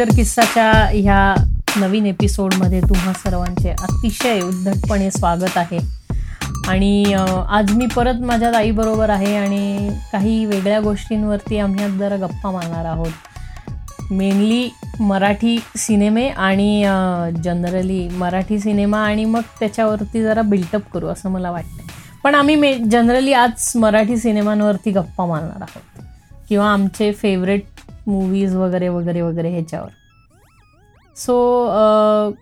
Major किस्साच्या ह्या नवीन एपिसोडमध्ये तुम्हा सर्वांचे अतिशय उद्धटपणे स्वागत आहे. आणि आज मी परत माझ्या ताईबरोबर आहे आणि काही वेगळ्या गोष्टींवरती आम्ही आज जरा गप्पा मारणार आहोत. मेनली मराठी सिनेमे आणि जनरली मराठी सिनेमा आणि मग त्याच्यावरती जरा बिल्टअप करू असं मला वाटतं. पण आम्ही मे जनरली आज मराठी सिनेमांवरती गप्पा मारणार आहोत. किंवा आमचे फेवरेट मूवीज वगैरे वगैरे वगैरे ह्याच्यावर. सो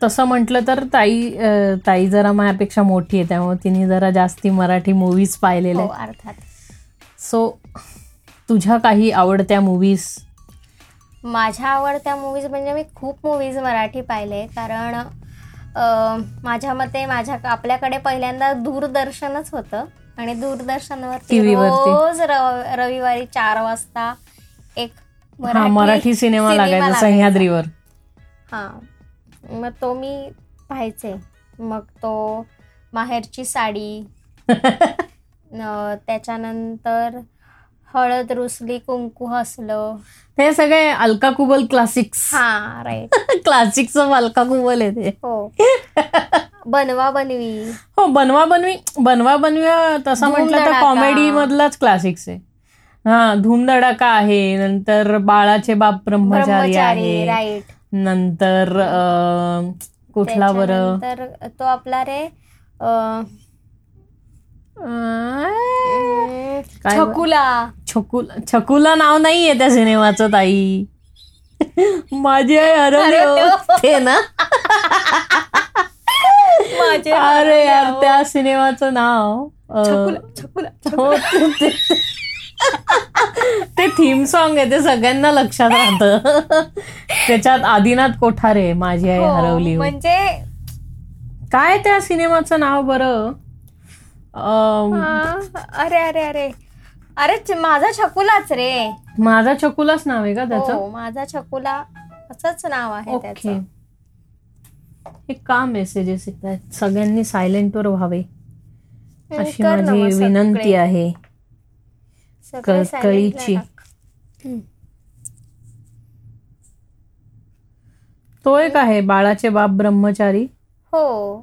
तसं म्हटलं तर ताई ताई जरा माझ्यापेक्षा मोठी आहे त्यामुळे तिने जरा जास्ती मराठी मूवीज पाहिलेल्या हो, अर्थात. सो तुझ्या काही आवडत्या मूवीज माझ्या आवडत्या मूवीज म्हणजे मी खूप मूवीज मराठी पाहिले कारण माझ्या मते माझ्या आपल्याकडे पहिल्यांदा दूरदर्शनच होतं. आणि दूरदर्शनवरती रोज रविवारी चार वाजता एक मराठी सिनेमा लागायचा सह्याद्रीवर. हा. मग तो मी पाहायचे. मग तो माहेरची साडी त्याच्यानंतर हळद रुसली कुंकू हसलं. हे सगळे अलका कुबल क्लासिक्स हा राईट क्लासिकचं अलका कुबल आहे ते. हो. बनवा बनवी. हो बनवा बनवी. बनवा बनवी तसं म्हटलं तर कॉमेडी मधलाच क्लासिक्स आहे. हा धूमधडाका आहे नंतर बाळाचे बाप ब्रह्मचारी आहे. नंतर कुठला बरं? तर तो आपला रे छकुला. छकुला छकुला नाव नाहीये त्या सिनेमाचं ताई. माझी आई हरवली ना? अरे यार त्या सिनेमाचं नाव हो ते थीम सॉन्ग आहे ते सगळ्यांना लक्षात राहत. त्याच्यात आदिनाथ कोठारे माझी आई हो, हरवली. म्हणजे काय त्या सिनेमाचं नाव बरं? अरे अरे अरे. अरे माझा छकुलाच रे. माझा छकुलाच नाव आहे का त्याचं? हो, माझा छकुला असंच नाव आहे त्याचं. हे का मेसेजेस येत आहेत सगळ्यांनी सायलेंटवर व्हावे. अशी माझी विनंती आहे. कळीची तो एक आहे बाळाचे बाप ब्रह्मचारी. हो.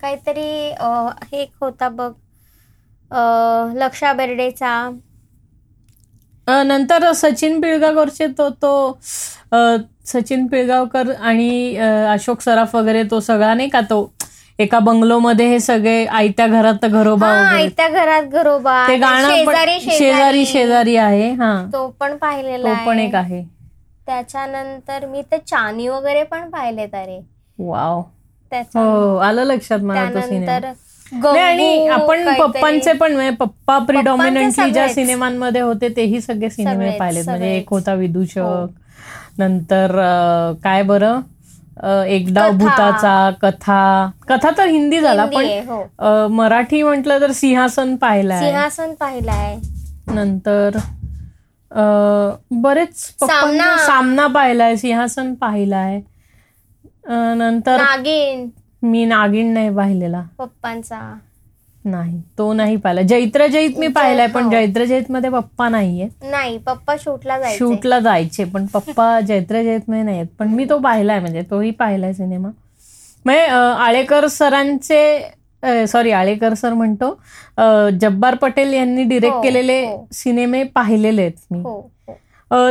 काहीतरी हे एक होता बघ. लक्षा बेर्डेचा. नंतर सचिन पिळगावकरचे तो तो सचिन पिळगावकर आणि अशोक सराफ वगैरे तो सगळा नाही का तो? एका बंगलोमध्ये हे सगळे आयत्या घरात घरोबा आयत्या घरात घरोबा ते गाणं शेजारी शेजारी आहे हा. तो पण पाहिलेला पण एक आहे. त्याच्यानंतर मी ते चानी वगैरे पण पाहिले तरी वाव. हो आलं लक्षात मला आणि आपण पप्पांचे पण म्हणजे पप्पा प्रिडॉमिनंटली ज्या सिनेमांमध्ये होते तेही सगळे सिनेमे पाहिले म्हणजे एक होता विदूषक हो. नंतर काय बरं? एक डाव भूताचा कथा. कथा तर हिंदी झाला पण हो. मराठी म्हटलं तर सिंहासन पाहिलाय. सिंहासन पाहिलाय. नंतर बरेच सामना. पाहिलाय सिंहासन पाहिलाय. नंतर नागिन. मी नागिन नाही पाहिलेला. पप्पांचा. नाही तो नाही पाहिला. जैत्र जैत मी पाहिलाय पण हो. जैत्र जैत मध्ये पप्पा नाहीये नाही पप्पा शूटला जायचे. शूटला जायचे पण पप्पा जैत्र जैत मध्ये नाहीयेत. पण मी तो पाहिलाय म्हणजे तोही पाहिलाय सिनेमा. म्हणजे आळेकर सरांचे सॉरी आळेकर सर म्हणतो जब्बार पटेल यांनी डिरेक्ट हो, केलेले हो. सिनेमे पाहिलेले आहेत मी.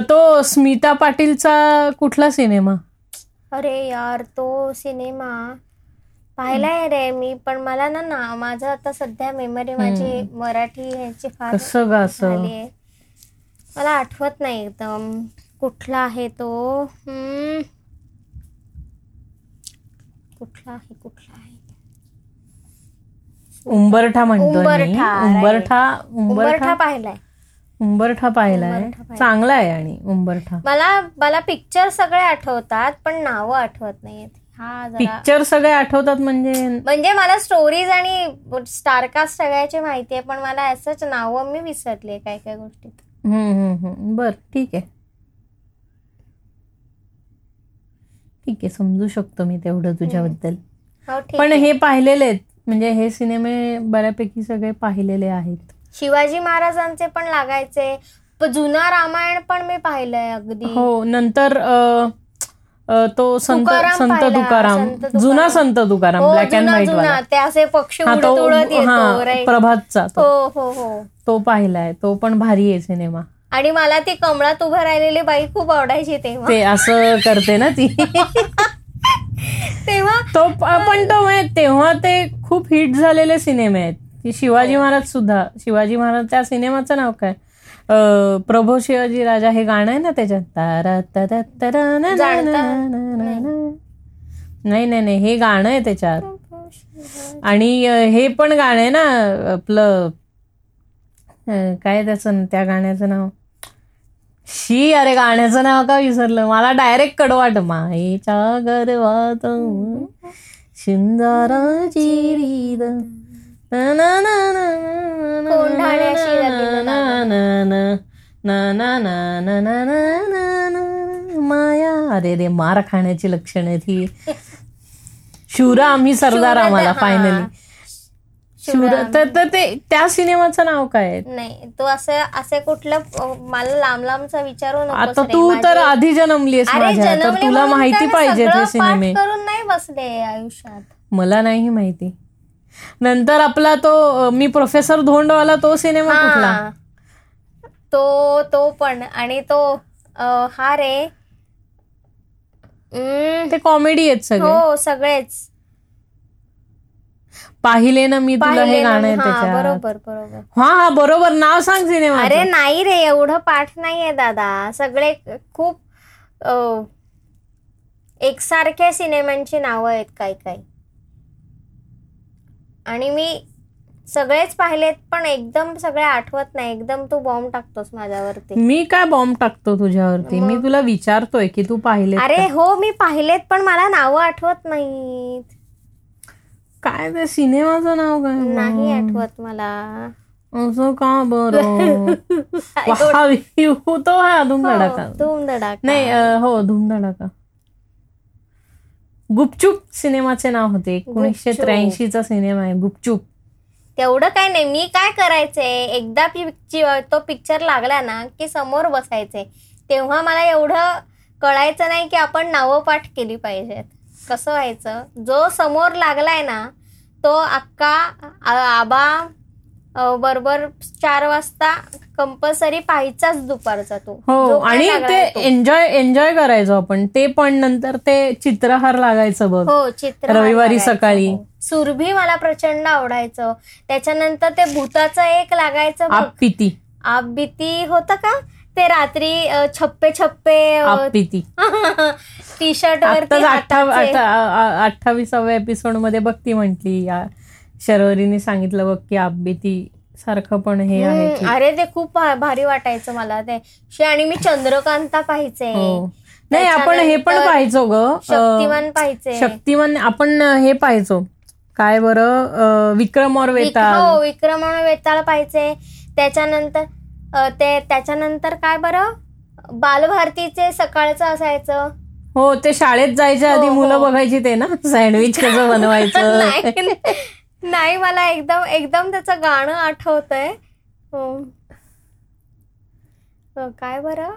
तो स्मिता पाटीलचा कुठला सिनेमा? अरे यार तो सिनेमा पाहिलाय रे मी पण मला ना ना माझं आता सध्या मेमरी माझी मराठी ह्याची फार झाली मला आठवत नाही एकदम. कुठला आहे तो? कुठला आहे कुठला आहे? उंबरठा म्हणतो उंबरठा उंबरठा उंबरठा पाहिलाय. उंबरठा पाहिलाय. चांगला आहे आणि उंबरठा. मला मला पिक्चर सगळे आठवतात पण नावं आठवत नाहीत पिक्चर सगळे आठवतात म्हणजे म्हणजे मला स्टोरीज आणि स्टारकास्ट सगळ्याची माहिती आहे पण मला असंच नाव मी विसरले काय काय गोष्टीत. बर ठीक आहे. ठीक आहे समजू शकतो मी तेवढं तुझ्याबद्दल. हो, पण हे पाहिलेले आहेत. म्हणजे हे सिनेमे बऱ्यापैकी सगळे पाहिलेले आहेत. शिवाजी महाराजांचे पण लागायचे. जुना रामायण पण मी पाहिलंय अगदी. हो नंतर तो संत संत तुकाराम. जुना संत तुकाराम ब्लॅक अँड व्हाईट जुना वाला. ते असे पक्षी? प्रभातचा तो. हो हो हो. तो पाहिलाय. तो पण भारी आहे सिनेमा. आणि मला ती कमळात उभं राहिलेली बाई खूप आवडायची तेव्हा. ते असं करते ना ती. तेव्हा तो पण तो तेव्हा ते खूप हिट झालेले सिनेमे आहेत. की. शिवाजी महाराज सुद्धा शिवाजी महाराज त्या सिनेमाचं नाव काय? प्रभो शिवाजी राजा हे गाणं आहे ना त्याच्यात? तारा तारा तारा ना. नाही नाही नाही हे गाणं आहे त्याच्यात. आणि हे पण गाणं आहे ना आपलं काय त्याचं त्या गाण्याचं नाव? शी अरे गाण्याचं नाव का विसरलं? मला डायरेक्ट कडवाट माईच्या गर्वात ना कोंढाण्याशी ना ना ना ना ना ना ना ना ना ना ना माया. अरे रे मार खाण्याची लक्षणं ती शुरा आम्ही सरदार शूर आम्हाला फायनली हा. शुर. तर तर ते त्या सिनेमाचं नाव काय आहे? नाही तो असं असे कुठलं अं, मला लांब लांबचा विचारू आता तू तर आधी जन्मलीस माझ्या तर तुला माहिती पाहिजे ते सिनेमे. करून नाही बसले आयुष्यात. मला नाही माहिती. नंतर आपला तो मी प्रोफेसर धोंडवाला तो सिनेमा कुठला. तो तो पण. आणि तो हा रे. ते कॉमेडी आहेत सगळे. हो सगळेच. पाहिले ना मी तुला हे गाणं. हा, बरोबर बरोबर. हा हा बरोबर. नाव सांग सिनेमा अरे नाही रे एवढं पाठ नाहीये दादा. सगळे खूप एकसारख्या सिनेमांची नावं आहेत काही काही. आणि मी सगळेच पाहिलेत पण एकदम सगळे आठवत नाही. एकदम तू बॉम्ब टाकतोस माझ्यावरती. मी काय बॉम्ब टाकतो तुझ्यावरती? मी तुला विचारतोय की तू पाहिले अरे हो मी पाहिलेत पण मला नावं आठवत नाहीत. काय ते सिनेमाचं नाव काय? नाही आठवत मला. असं का बरं? तो हा धडाका धूम धडाका नाही हो धूम धडाका गुपचूप सिनेमाचे नाव होते. एकोणीसशे त्र्याऐंशीचा सिनेमा आहे गुपचूप. तेवढं काय नाही मी काय करायचंय एकदा पिक्चर तो पिक्चर लागला ना की समोर बसायचे. तेव्हा मला एवढं कळायचं नाही की आपण नावं पाठ केली पाहिजेत. कसं व्हायचं? जो समोर लागलाय ना तो अक्का आबा बरोबर चार वाजता कंपल्सरी पाहायचाच दुपारचा तो हो आणि ते. एन्जॉय एन्जॉय करायचो आपण ते पण नंतर ते चित्रहार लागायचं बघ हो चित्र रविवारी. सकाळी. हो. सुरभी मला प्रचंड आवडायचं त्याच्यानंतर ते भूताचं एक लागायचं बघ. आप पिती आप भीती होतं का ते रात्री छप्पे छप्पे टी शर्ट अठ्ठावीसाव्या एपिसोडमध्ये बघती म्हंटली या शर्वरीने सांगितलं बघ की आप बेती सारखं पण हे आहे अरे ते खूप भारी वाटायचं मला ते. आणि मी चंद्रकांता पाहिजे हो. नाही आपण हे पण पाहायचो ग. शक्तिमान पाहिजे शक्तिमान आपण हे पाहायचो. काय बरं? विक्रम और वेताल हो विक्रमण वेताळ पाहिजे त्याच्यानंतर ते त्याच्यानंतर काय बरं? बालभारतीचे सकाळचं असायचं. हो ते शाळेत जायच्या आधी हो, मुलं हो. बघायची ते ना सँडविच कसं बनवायचं नाही मला एकदम एकदम त्याचं गाणं आठवतंय. हो. अ, काय बरं?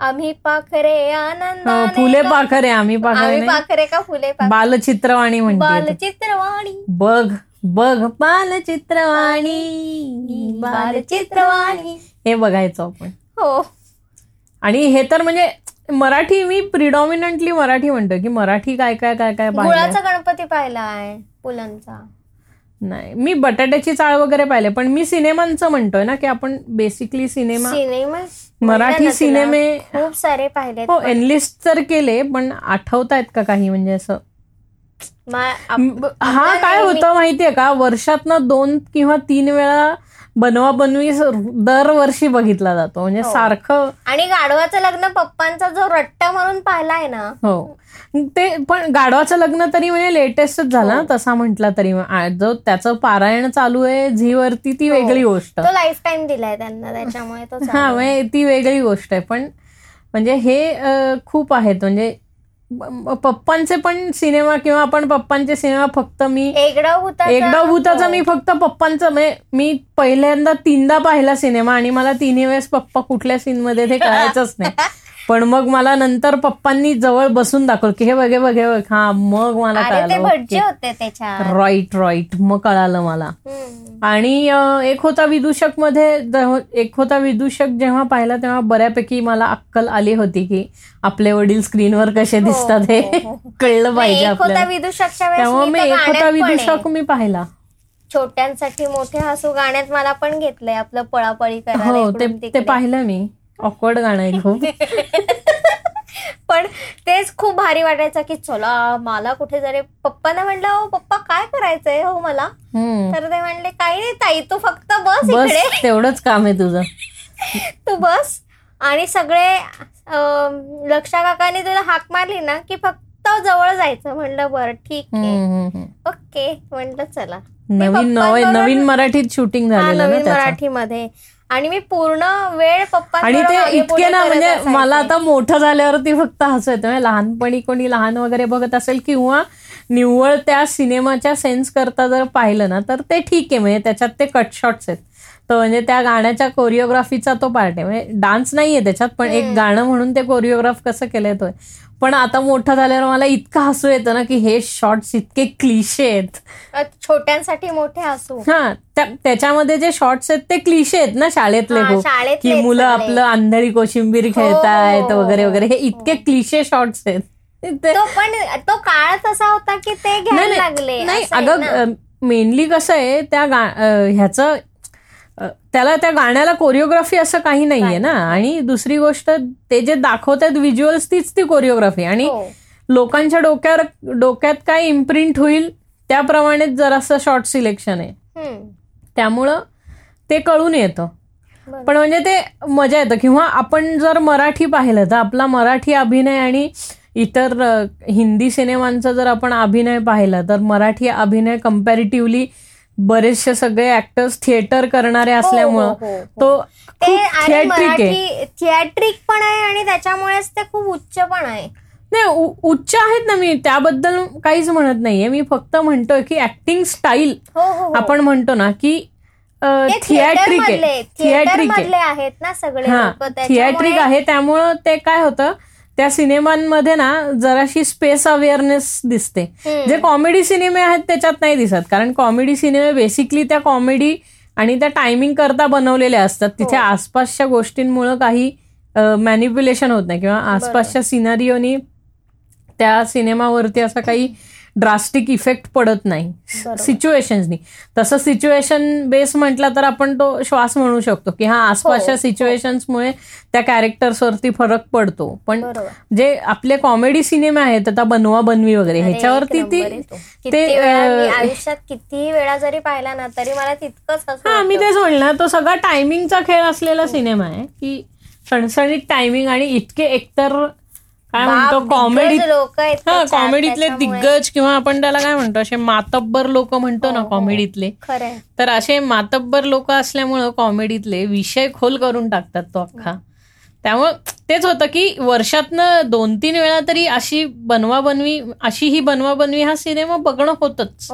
आम्ही पाखरे हो, आनंदाने फुले पाखरे आम्ही पाखरे. पाखरे का फुले पाखरे? बालचित्रवाणी म्हणते बालचित्रवाणी. बघ बघ बालचित्रवाणी. बालचित्रवाणी. हे बघायचो आपण. हो. आणि हे तर म्हणजे मराठी मी प्रिडॉमिनंटली मराठी म्हणतो की मराठी काय काय काय काय पाहिलं गुळाचा गणपती पाहिलाय पुलंचा. नाही मी बटाट्याची चाळ वगैरे पाहिले पण मी सिनेमांचं म्हणतोय ना की आपण बेसिकली सिनेमा सिनेमा मराठी सिनेमे खूप सारे पाहिले हो एनलिस्ट तर केले पण आठवतायत का काही? म्हणजे असं हा काय होतं माहितीये का? वर्षातनं दोन किंवा तीन वेळा बनवा बनवी दरवर्षी बघितला जातो. म्हणजे हो. सारखं आणि गाढवाचं लग्न पप्पांचा जो रट्टा म्हणून पाहिलाय ना. हो. ते पण गाढवाचं लग्न तरी म्हणजे लेटेस्टच झालं ना तसा म्हटला तरी. जो त्याचं पारायण चालू आहे झी वरती ती वेगळी गोष्ट. तो लाईफ टाइम दिलाय त्यांना त्याच्यामुळे तो हा. म्हणजे ती वेगळी गोष्ट आहे. पण म्हणजे हे खूप आहेत. म्हणजे पप्पांचे पण सिनेमा किंवा आपण पप्पांचे सिनेमा फक्त मी एकदा भूताचा हो. मी फक्त पप्पांचं म्हणजे मी पहिल्यांदा तीनदा पाहिला सिनेमा आणि मला तिन्ही वेळेस पप्पा कुठल्या सीन मध्ये ते कळायचंच नाही पण मग मला नंतर पप्पांनी जवळ बसून दाखवलं की हे बघे बघे बघ. हा मग मला कळालं. राईट राईट मग कळालं मला. आणि एक होता विदूषकमध्ये एक होता विदूषक जेव्हा पाहिला तेव्हा बऱ्यापैकी मला अक्कल आली होती की आपले वडील स्क्रीनवर कसे दिसतात हे हो, हो. कळलं पाहिजे आपल्याला. तेव्हा मी एक होता. विदूषक मी पाहिला. छोट्यांसाठी मोठे हसू गाण्यात मला पण घेतलंय आपलं पळापळी हो. ते पाहिलं मी. ऑकवर्ड गाणं आहे खूप. पण तेच खूप भारी वाटायचं की चला मला कुठे जरी पप्पांना म्हणलं हो पप्पा काय करायचंय हो मला. तर ते म्हणले काही नाही ताई तू फक्त बस बस इकडे. तेवढंच काम आहे तुझं. तू बस. आणि सगळे लक्षा काकाने तुला हाक मारली ना की फक्त जवळ जायचं. म्हणलं बरं ठीक आहे. ओके म्हणलं चला. नवीन नवीन मराठीत शूटिंग ना नवीन मराठीमध्ये. आणि मी पूर्ण वेळ पप्पा आणि ते इतके ना म्हणजे मला आता मोठं झाल्यावरती फक्त हसू येतं. म्हणजे लहानपणी कोणी लहान वगैरे बघत असेल किंवा निव्वळ त्या सिनेमाच्या सेन्स करता जर पाहिलं ना तर ते ठीक आहे. म्हणजे त्याच्यात ते कट शॉट्स आहेत. तर म्हणजे त्या गाण्याच्या कोरिओग्राफीचा तो पार्ट आहे. म्हणजे डान्स नाहीये त्याच्यात पण एक गाणं म्हणून ते कोरिओग्राफ कसं केलंय तो पण आता मोठं झाल्यावर मला इतकं हसू येतं ना की हे शॉर्ट्स इतके क्लिशे आहेत. छोट्यांसाठी मोठे हसू. हा त्या- त्याच्यामध्ये जे शॉर्ट्स आहेत ते क्लिशे आहेत ना शाळेतले हा, की मुलं. आपलं अंधळी कोशिंबीर खेळतायत हो. वगैरे वगैरे. हे इतके क्लिशे शॉर्ट्स आहेत. ते- तो पण तो काळ तसा होता की ते घ्यायला लागले नाही. अगं मेनली कसं आहे त्या ह्याचं त्याला त्या गाण्याला कोरिओग्राफी असं काही नाहीये ना आणि दुसरी गोष्ट ते जे दाखवतात व्हिज्युअल्स तीच ती कोरिओग्राफी आणि हो. लोकांच्या डोक्यावर डोक्यात काय इम्प्रिंट होईल त्याप्रमाणेच जरासं शॉर्ट सिलेक्शन आहे. त्यामुळं ते कळून येतं. पण म्हणजे ते मजा येतं किंवा आपण जर मराठी पाहिलं तर आपला मराठी अभिनय आणि इतर हिंदी सिनेमांचा जर आपण अभिनय पाहिला तर मराठी अभिनय कम्पॅरेटिव्हली बरेचसे सगळे ऍक्टर्स थिएटर करणारे असल्यामुळं हो, हो, हो. तो थिएट्रिक पण आहे आणि त्याच्यामुळेच ते खूप उच्च पण आहे. नाही उच्च आहेत ना मी. त्याबद्दल काहीच म्हणत नाहीये. मी फक्त म्हणतोय की ऍक्टिंग स्टाईल. आपण म्हणतो ना की थिएट्रिक आहे. थिएट्रिक आहेत ना सगळे थिएट्रिक आहे. त्यामुळं ते काय होतं? त्या सिनेमांमध्ये ना जराशी स्पेस अवेअरनेस दिसते. जे कॉमेडी सिनेमे आहेत त्याच्यात नाही दिसत. कारण कॉमेडी सिनेमे बेसिकली त्या कॉमेडी आणि त्या टायमिंग करता बनवलेले असतात. तिथे हो. आसपासच्या गोष्टींमुळे काही मॅनिप्युलेशन होत नाही. किंवा आसपासच्या सिनारिओनी त्या सिनेमावरती असं काही ड्रास्टिक इफेक्ट पडत नाही बरोबर. सिच्युएशन्सनी तसं सिच्युएशन बेस म्हटला तर आपण तो श्वास म्हणू शकतो की हा आसपासच्या हो. सिच्युएशन्समुळे त्या कॅरेक्टर्सवरती फरक पडतो पण जे आपले कॉमेडी सिनेमे आहेत आता बनवा बनवी वगैरे ह्याच्यावरती ती तो. किती आयुष्यात कितीही वेळा जरी पाहिला ना तरी मला तितकंच हा मी. तेच म्हणलं तो सगळा टायमिंगचा खेळ असलेला सिनेमा आहे की सणसणीत टायमिंग आणि इतके एकतर काय म्हणतो कॉमेडी हा कॉमेडीतले. दिग्गज किंवा आपण त्याला काय म्हणतो असे मातब्बर लोक म्हणतो ना हो, हो. कॉमेडीतले खरंय तर असे मातब्बर लोक असल्यामुळं कॉमेडीतले विषय खोल करून टाकतात तो अख्खा त्यामुळं तेच होतं की वर्षातनं दोन तीन वेळा तरी अशी बनवा बनवी अशी ही बनवा बनवी हा सिनेमा बघणं होतच.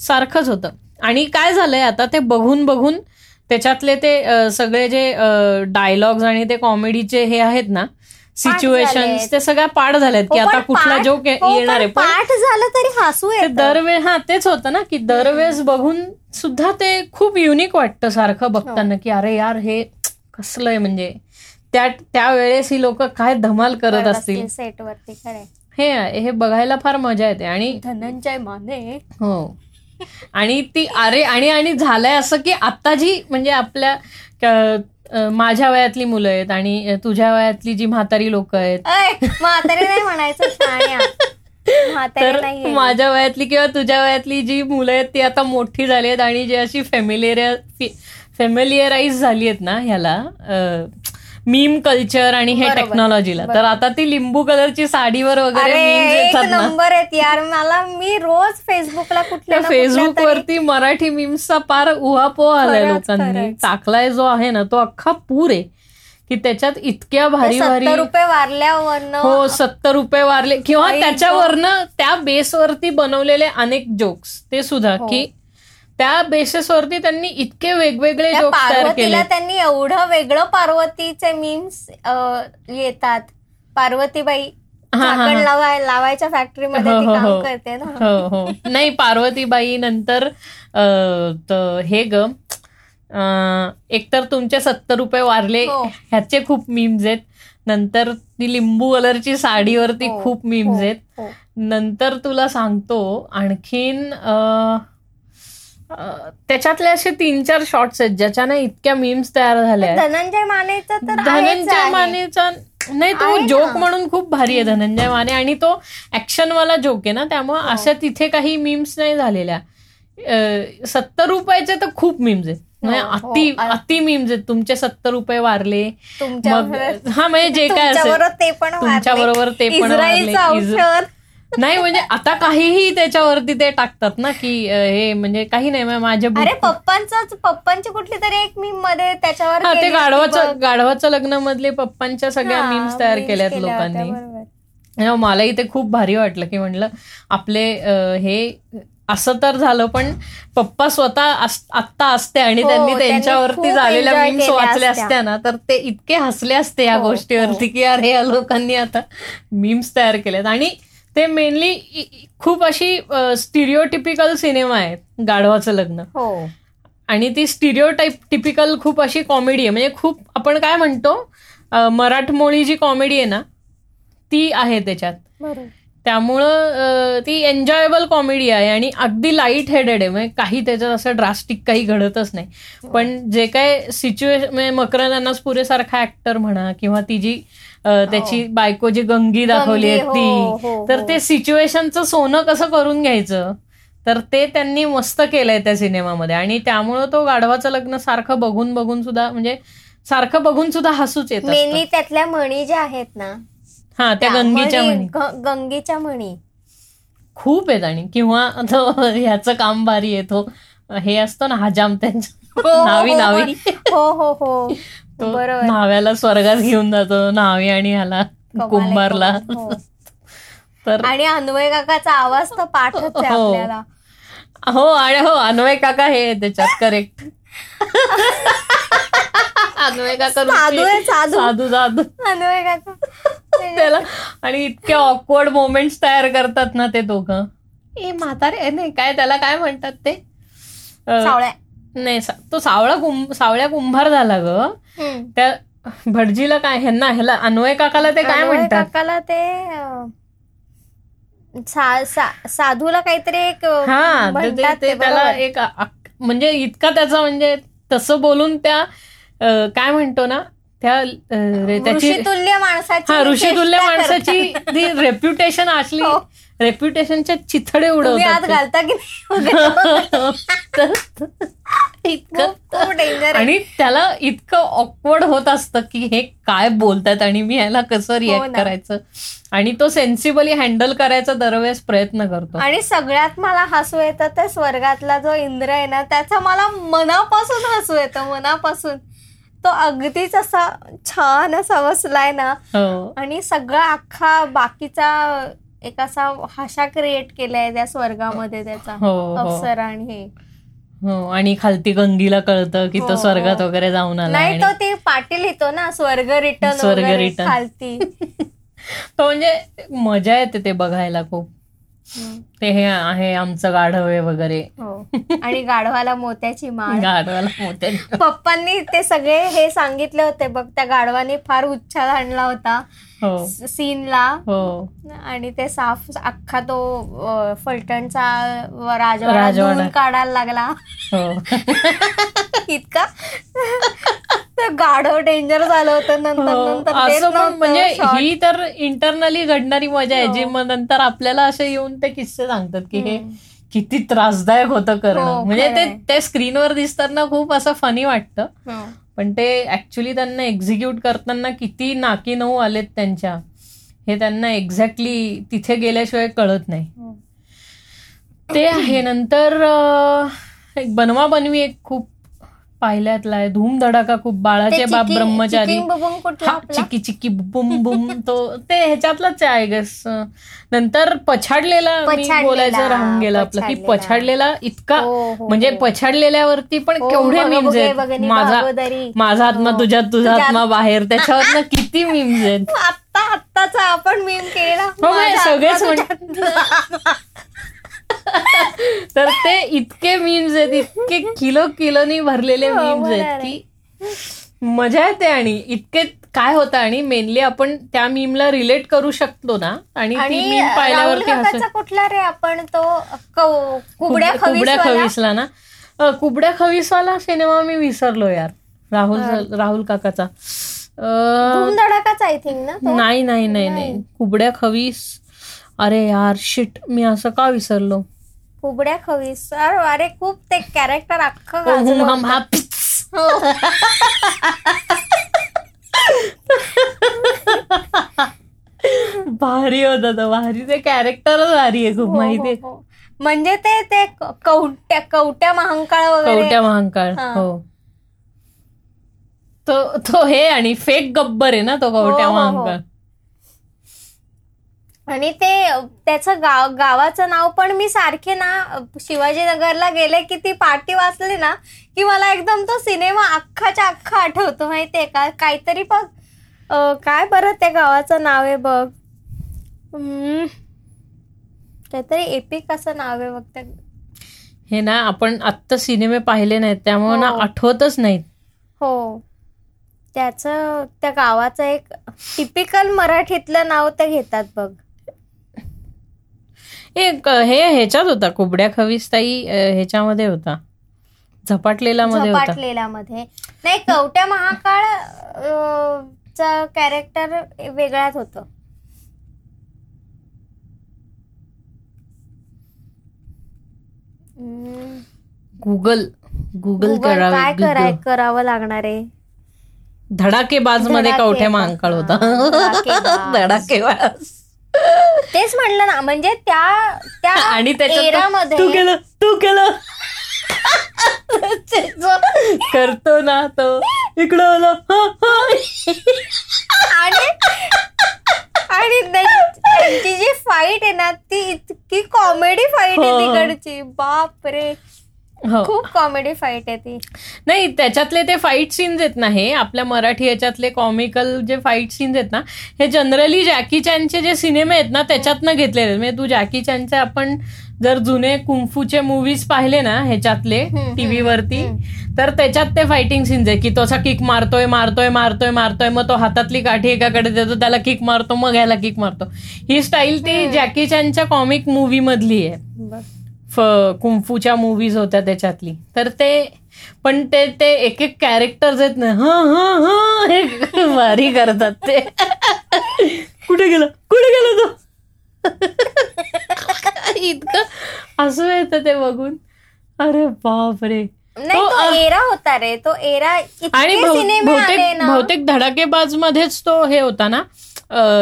सारखंच होतं आणि काय झालंय आता ते बघून बघून त्याच्यातले ते सगळे जे डायलॉग्स आणि ते कॉमेडीचे हे आहेत ना सिच्युएशन. ते सगळ्या पाठ झाल्यात की हो, आता कुठला जोक हो, येणार आहे. पाठ झालं तरी हसू दरवेळ हा तेच होतं ना की दरवेळेस बघून सुद्धा ते खूप युनिक वाटतं सारखं बघताना की अरे यार हे कसलं आहे म्हणजे? त्या त्यावेळेस ही लोक काय धमाल करत असतील? सेट वरती खरंय. हे हे बघायला फार मजा येते. आणि धनंजय माने. हो. आणि ती अरे आणि आणि झालंय असं की आता जी म्हणजे आपल्या माझ्या वयातली मुलं आहेत आणि तुझ्या वयातली जी म्हातारी लोक आहेत. म्हातारी नाही म्हणायचं तर माझ्या वयातली किंवा तुझ्या वयातली जी मुलं आहेत ती आता मोठी झाली आहेत आणि जी अशी फेमिलियर फेमिलियराईज झाली आहेत ना ह्याला मीम कल्चर आणि हे. टेक्नॉलॉजीला तर. आता ती लिंबू कलरची साडीवर वगैरे नंबर आहेत यार मला मी रोज फेसबुकला कुठल्या फेसबुक वरती मराठी मीम्सचा पार उहापोह आलाय लोकांनी. टाकलाय जो आहे ना तो अख्खा पूर आहे की त्याच्यात इतक्या भारी भारी रुपये वारल्यावरनं हो सत्तर रुपये वारले किंवा त्याच्यावरनं त्या बेसवरती बनवलेले अनेक जोक्स ते सुद्धा हो. की त्या बेसिसवरती त्यांनी इतके वेगवेगळे पार्वतीला त्यांनी एवढं वेगळं पार्वतीचे मीम्स येतात. पार्वतीबाई लावायच्या फॅक्टरीमध्ये हो, हो, काम हो. करते ना. हो हो. नाही पार्वतीबाई नंतर हे ग एकतर तुमचे सत्तर रुपये वारले. ह्याचे खूप मीम्स आहेत. नंतर ती लिंबू कलरची साडीवरती खूप मीम्स आहेत. नंतर तुला सांगतो आणखीन त्याच्यातले असे तीन चार शॉर्ट्स आहेत ज्याच्याने इतक्या मीम्स तयार झाल्या. धनंजय मानेचं धनंजय. मानेचा नाही तो. जोक म्हणून खूप भारी आहे धनंजय माने आणि तो ऍक्शन वाला जोक आहे ना त्यामुळे हो. अशा तिथे काही मीम्स नाही झालेल्या सत्तर रुपयाचे तर खूप मीम्स आहेत म्हणजे हो, हो. अति अति मीम्स आहेत तुमचे सत्तर रुपये वारले मग हा म्हणजे जे काय असेल ते पण तुमच्या. बरोबर ते पण वारले. नाही म्हणजे आता काहीही त्याच्यावरती ते टाकतात ना की हे म्हणजे काही नाही माझ्या अरे बुक- पप्पांच कुठली तरी एक मी मध्ये त्याच्यावर ते गाढवाचं. गाढवाचं लग्न मधले पप्पांच्या सगळ्या मीम्स तयार केल्यात लोकांनी मलाही ते खूप भारी वाटलं की म्हणलं आपले हे असं तर झालं पण पप्पा स्वतः आत्ता असते आणि हो, त्यांनी त्यांच्यावरती झालेल्या मीम्स वाचल्या असत्या. ना तर ते इतके हसले असते या हो, गोष्टीवरती हो. की अरे या लोकांनी आता मीम्स तयार केलेत आणि ते मेनली खूप अशी स्टिरिओटिपिकल सिनेमा आहे गाढवाचं लग्न. हो. आणि ती स्टिरिओ टाईप टिपिकल खूप अशी कॉमेडी आहे. म्हणजे खूप आपण काय म्हणतो मराठमोळी जी कॉमेडी आहे ना ती आहे त्याच्यात. त्यामुळं ती एन्जॉयबल कॉमेडी आहे आणि अगदी लाइट हेडेड आहे. म्हणजे काही त्याच्यात असं ड्रास्टिक काही घडतच नाही. पण जे काय सिच्युएशन म्हणजे मकरंद अनासपुरेसारखा ऍक्टर म्हणा किंवा ती जी त्याची बायको जी गंगी दाखवली आहे गंगी, हो, ती हो, तर हो. ते सिच्युएशनचं सोनं कसं करून घ्यायचं? तर ते त्यांनी मस्त केलंय त्या सिनेमामध्ये. आणि त्यामुळं तो गाढवाचं लग्न सारखं बघून बघून सुद्धा म्हणजे सारखं बघून सुद्धा हसूच येत मेनली. त्यातल्या म्हणी ज्या आहेत ना हा त्या गंगीच्या म्हणी गंगेच्या म्हणी खूप आहेत आणि किंवा तो ह्याचं काम भारी आहे तो हे असतो ना हजाम त्यांचं. हो, नावी हो, नावी. हो हो हो. तो बरोबर न्हाव्याला स्वर्गात घेऊन जातो न्हावी आणि ह्याला कुंभारला हो. तर आणि अन्वय काकाचा आवाज तर पाठच हो. आपल्याला हो आणि हो अन्वय काका हे त्याच्यात करेक्ट अन्वय काका साधू. साधू. साधू साधू अन्वय काका त्याला आणि इतके ऑकवर्ड मोमेंट्स तयार करतात ना ते दोघं ए म्हातारे नाही काय त्याला काय म्हणतात ते सावळ्या नाही तो सावळा कुंभ सावळ्या कुंभार झाला ग. त्या भटजीला काय ह्यांना ह्याला अन्वय काकाला ते काय म्हणतात काकाला ते अं, सा- सा- साधूला काहीतरी एक हा त्याला. एक म्हणजे इतका त्याचा म्हणजे तसं बोलून त्या काय म्हणतो ना त्या त्याची ऋषितुल्य माणसाची रेप्युटेशन असली हो. रेप्युटेशनच्या चिथडे उडवतात. घालता की इतकं आणि त्याला इतकं ऑकवर्ड होत असतं की हे काय बोलतात आणि मी ह्याला कसं रिॲक्ट हो. करायचं? आणि तो सेन्सिबली हँडल करायचा दरवेळेस प्रयत्न करतो. आणि सगळ्यात मला हसू येतं ते स्वर्गातला जो इंद्र आहे ना त्याचा मला मनापासून हसू येतं मनापासून. तो अगदीच असा छान असा बसलाय ना. हो. आणि सगळा अख्खा बाकीचा एक असा भाषा क्रिएट केलाय त्या स्वर्गामध्ये त्याचा हो, हो. अप्सरा आणि हे हो आणि खालती गंगीला कळतं की तो हो, स्वर्गात. वगैरे जाऊन आला नाही तो ते पाटील येतो ना स्वर्ग रिटर्न स्वर्ग रिटर्न. खालती तो म्हणजे मजा येते ते बघायला खूप. ते हे आहे आमचं गाढव आहे वगैरे. हो. आणि गाढवाला मोत्याची माळ. गाढवाला मोठ्या पप्पांनी ते सगळे हे सांगितले होते बघ त्या गाढवाने फार उच्छाद आणला होता. हो. सीनला. हो. आणि ते साफ अख्खा तो अं, फलटणचा राजवाडा राजवाडा. धुवून काढायला लागला. हो. इतका ते गाढव डेंजर झालं होतं. नंतर हो. नंतर असं पण नव्हतं म्हणजे shot. ही तर इंटरनली घडणारी मजा आहे हो. जी मग नंतर आपल्याला असे येऊन ते किस्से सांगतात की हे. किती त्रासदायक होतं करणं हो, म्हणजे ते. ते स्क्रीनवर दिसताना खूप असं फनी वाटतं हो. पण ते ऍक्च्युली त्यांना एक्झिक्यूट करताना किती नाकी नऊ आलेत त्यांच्या हे त्यांना एक्झॅक्टली तिथे गेल्याशिवाय कळत नाही हो. ते आहे नंतर एक बनवा बनवी एक खूप पाहिल्यातला आहे धूम धडाका खूप बाळाचे बाप ब्रह्मचारी? चिकी चिकी बुम बुम तो ते ह्याच्यातलाच आहे आय गेस नंतर पछाडलेला मी बोलायचं राहून गेलं आपलं की पछाडलेला. इतका हो, हो, म्हणजे हो. पछाडलेल्यावरती पण केवढे मीम्स आहेत माझा. माझा आत्मा. तुझ्यात तुझा आत्मा बाहेर त्याच्यावरनं किती मीम्स आहेत आत्ता आत्ताचा आपण मीम केलेला काय, माझा सगळेच आत्मा म्हण- तुझ्यात- तर ते इतके मीम्स आहेत इतके किलो किलोनी भरलेले हो, मीम्स आहेत बरोबर की मजा येते आणि इतके काय होतं आणि मेनली आपण त्या मीमला रिलेट करू शकतो ना आणि पाहिल्यावरती कुठला रे आपण तो? कुबड्या? खवीसला ना? कुबड्या खवीसवाला सिनेमा मी विसरलो यार. राहुल राहुल काकाचा. आय थिंक ना? नाही नाही नाही नाही. कुबड्या खवीस अरे यार शिट मी असं का विसरलो? कुबड्या खवीस अरे अरे खूप ते कॅरेक्टर अख्खं गाजलं हा होतं. पिच. हो. भारी होता तो भारी ते कॅरेक्टरच भारी आहे खूप हो, माहितीये हो, हो. म्हणजे ते ते कवट्या कवट्या महांकाळ वगैरे कवट्या महांकाळ हा. हो तो तो हे आणि फेक गब्बर आहे ना तो कवट्या हो, हो, हो. महांकाळ आणि ते त्याचं गाव गावाचं नाव पण मी सारखे ना शिवाजीनगरला गेले की ती पाटी वाचली ना की मला एकदम तो सिनेमा अख्खाच्या अख्खा आठवतो माहितीये का? काहीतरी बघ. काय बरं त्या गावाचं नाव आहे बघ. काहीतरी एपिक असं नाव आहे बघ त्या. हे ना आपण आत्ता सिनेमे पाहिले नाहीत त्यामुळे ना हो. आठवतच नाहीत. हो. त्याचं त्या गावाचं एक टिपिकल मराठीतलं नाव ते घेतात बघ. एक हे ह्याच्यात होता कुबड्या खवीसताई ह्याच्यामध्ये होता. झपाटलेला मध्ये होता. झपाटलेला मध्ये नाही कवट्या महाकाळ चा कॅरेक्टर वेगळाच होत. गुगल गुगल करावे काय कराय. करावं लागणार आहे? धडाकेबाजमध्ये. कवठ्या महांकाळ होता. धडाकेबाज. तेच म्हणलं ना म्हणजे त्या त्या आणि तो- केलं तू केलं. करतो ना तो. इकडं आला. आणि आणि त्या- त्यांची जी फाईट आहे ना ती इतकी कॉमेडी फाईट आहे. तिकडची. बाप रे खूप कॉमेडी फाईट आहे ती. नाही त्याच्यातले ते फाईट सीन्स आहेत ना हे आपल्या मराठी याच्यातले कॉमिकल जे फाईट सीन्स आहेत ना हे जनरली जॅकी चॅनचे जे सिनेमे आहेत ना त्याच्यातनं घेतलेले म्हणजे तू जॅकी चॅनचे आपण जर जुने कुंफूचे मूवीज पाहिले ना ह्याच्यातले टीव्हीवरती तर त्याच्यात ते फायटिंग सीन्स आहे की तो असा किक मारतोय मारतोय मारतोय मारतोय मग तो हातातली काठी एकाकडे देतो त्याला किक मारतो मग ह्याला किक मारतो. ही स्टाईल ती जॅकी चॅनच्या कॉमिक मूवी मधली आहे. कुंफूच्या मूवीज होत्या त्याच्यातली. तर ते पण ते ते एक एक कॅरेक्टर्स आहेत ना हा हा भारी करतात ते. कुठे गेलं? कुठे गेला तो? इतकं असं येतं ते बघून. अरे बाप रे नाही तो, एरा होता रे तो एरा आणि बहुतेक बहुतेक धडाकेबाज मध्येच तो हे होता ना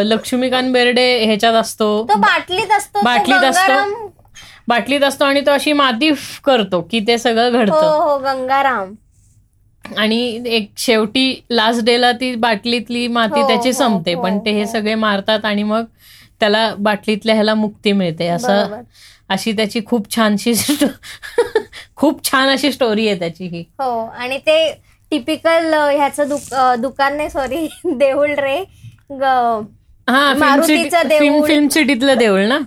लक्ष्मीकांत बेर्डे ह्याच्यात असतो. बाटलीत असतो बाटलीत असतो. बाटलीत असतो आणि तो अशी माती करतो की ते सगळं हो घडतं. हो गंगाराम. आणि एक शेवटी लास्ट डेला ती बाटलीतली माती हो, त्याची हो, संपते. हो, पण ते हे. सगळे मारतात आणि मग त्याला बाटलीतल्या ह्याला मुक्ती मिळते. असं. अशी त्याची खूप छानशी खूप छान अशी स्टोरी आहे त्याची ही. हो आणि ते टिपिकल ह्याचं दुकान नाही सॉरी देऊळ रे. हा फिल्म सिटीतलं देऊळ. ना.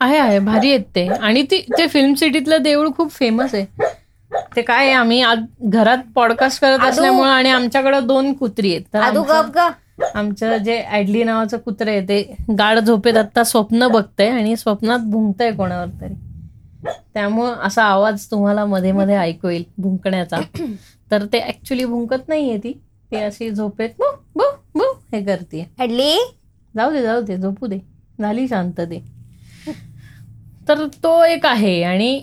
आहे आहे. भारी आहेत ते. आणि ती ते फिल्म सिटीतलं देऊळ खूप फेमस आहे. ते काय आहे, आम्ही आज घरात पॉडकास्ट करत आदू. असल्यामुळे आणि आमच्याकडे दोन कुत्री आहेत. तर आदू आमचं- गप ग आमचं जे ऍडली नावाचं कुत्र आहे ते गाढ झोपेत आता स्वप्न बघतंय आणि स्वप्नात भुंकतंय कोणावर तरी. त्यामुळं असा आवाज तुम्हाला मध्ये मध्ये ऐकू येईल भुंकण्याचा. तर ते ऍक्च्युली भुंकत नाहीये ती. ते अशी झोपेत बु बु बु हे करते हडली जाऊ दे जाऊ दे झोपू दे. झाली शांत ते तर तो एक आहे आणि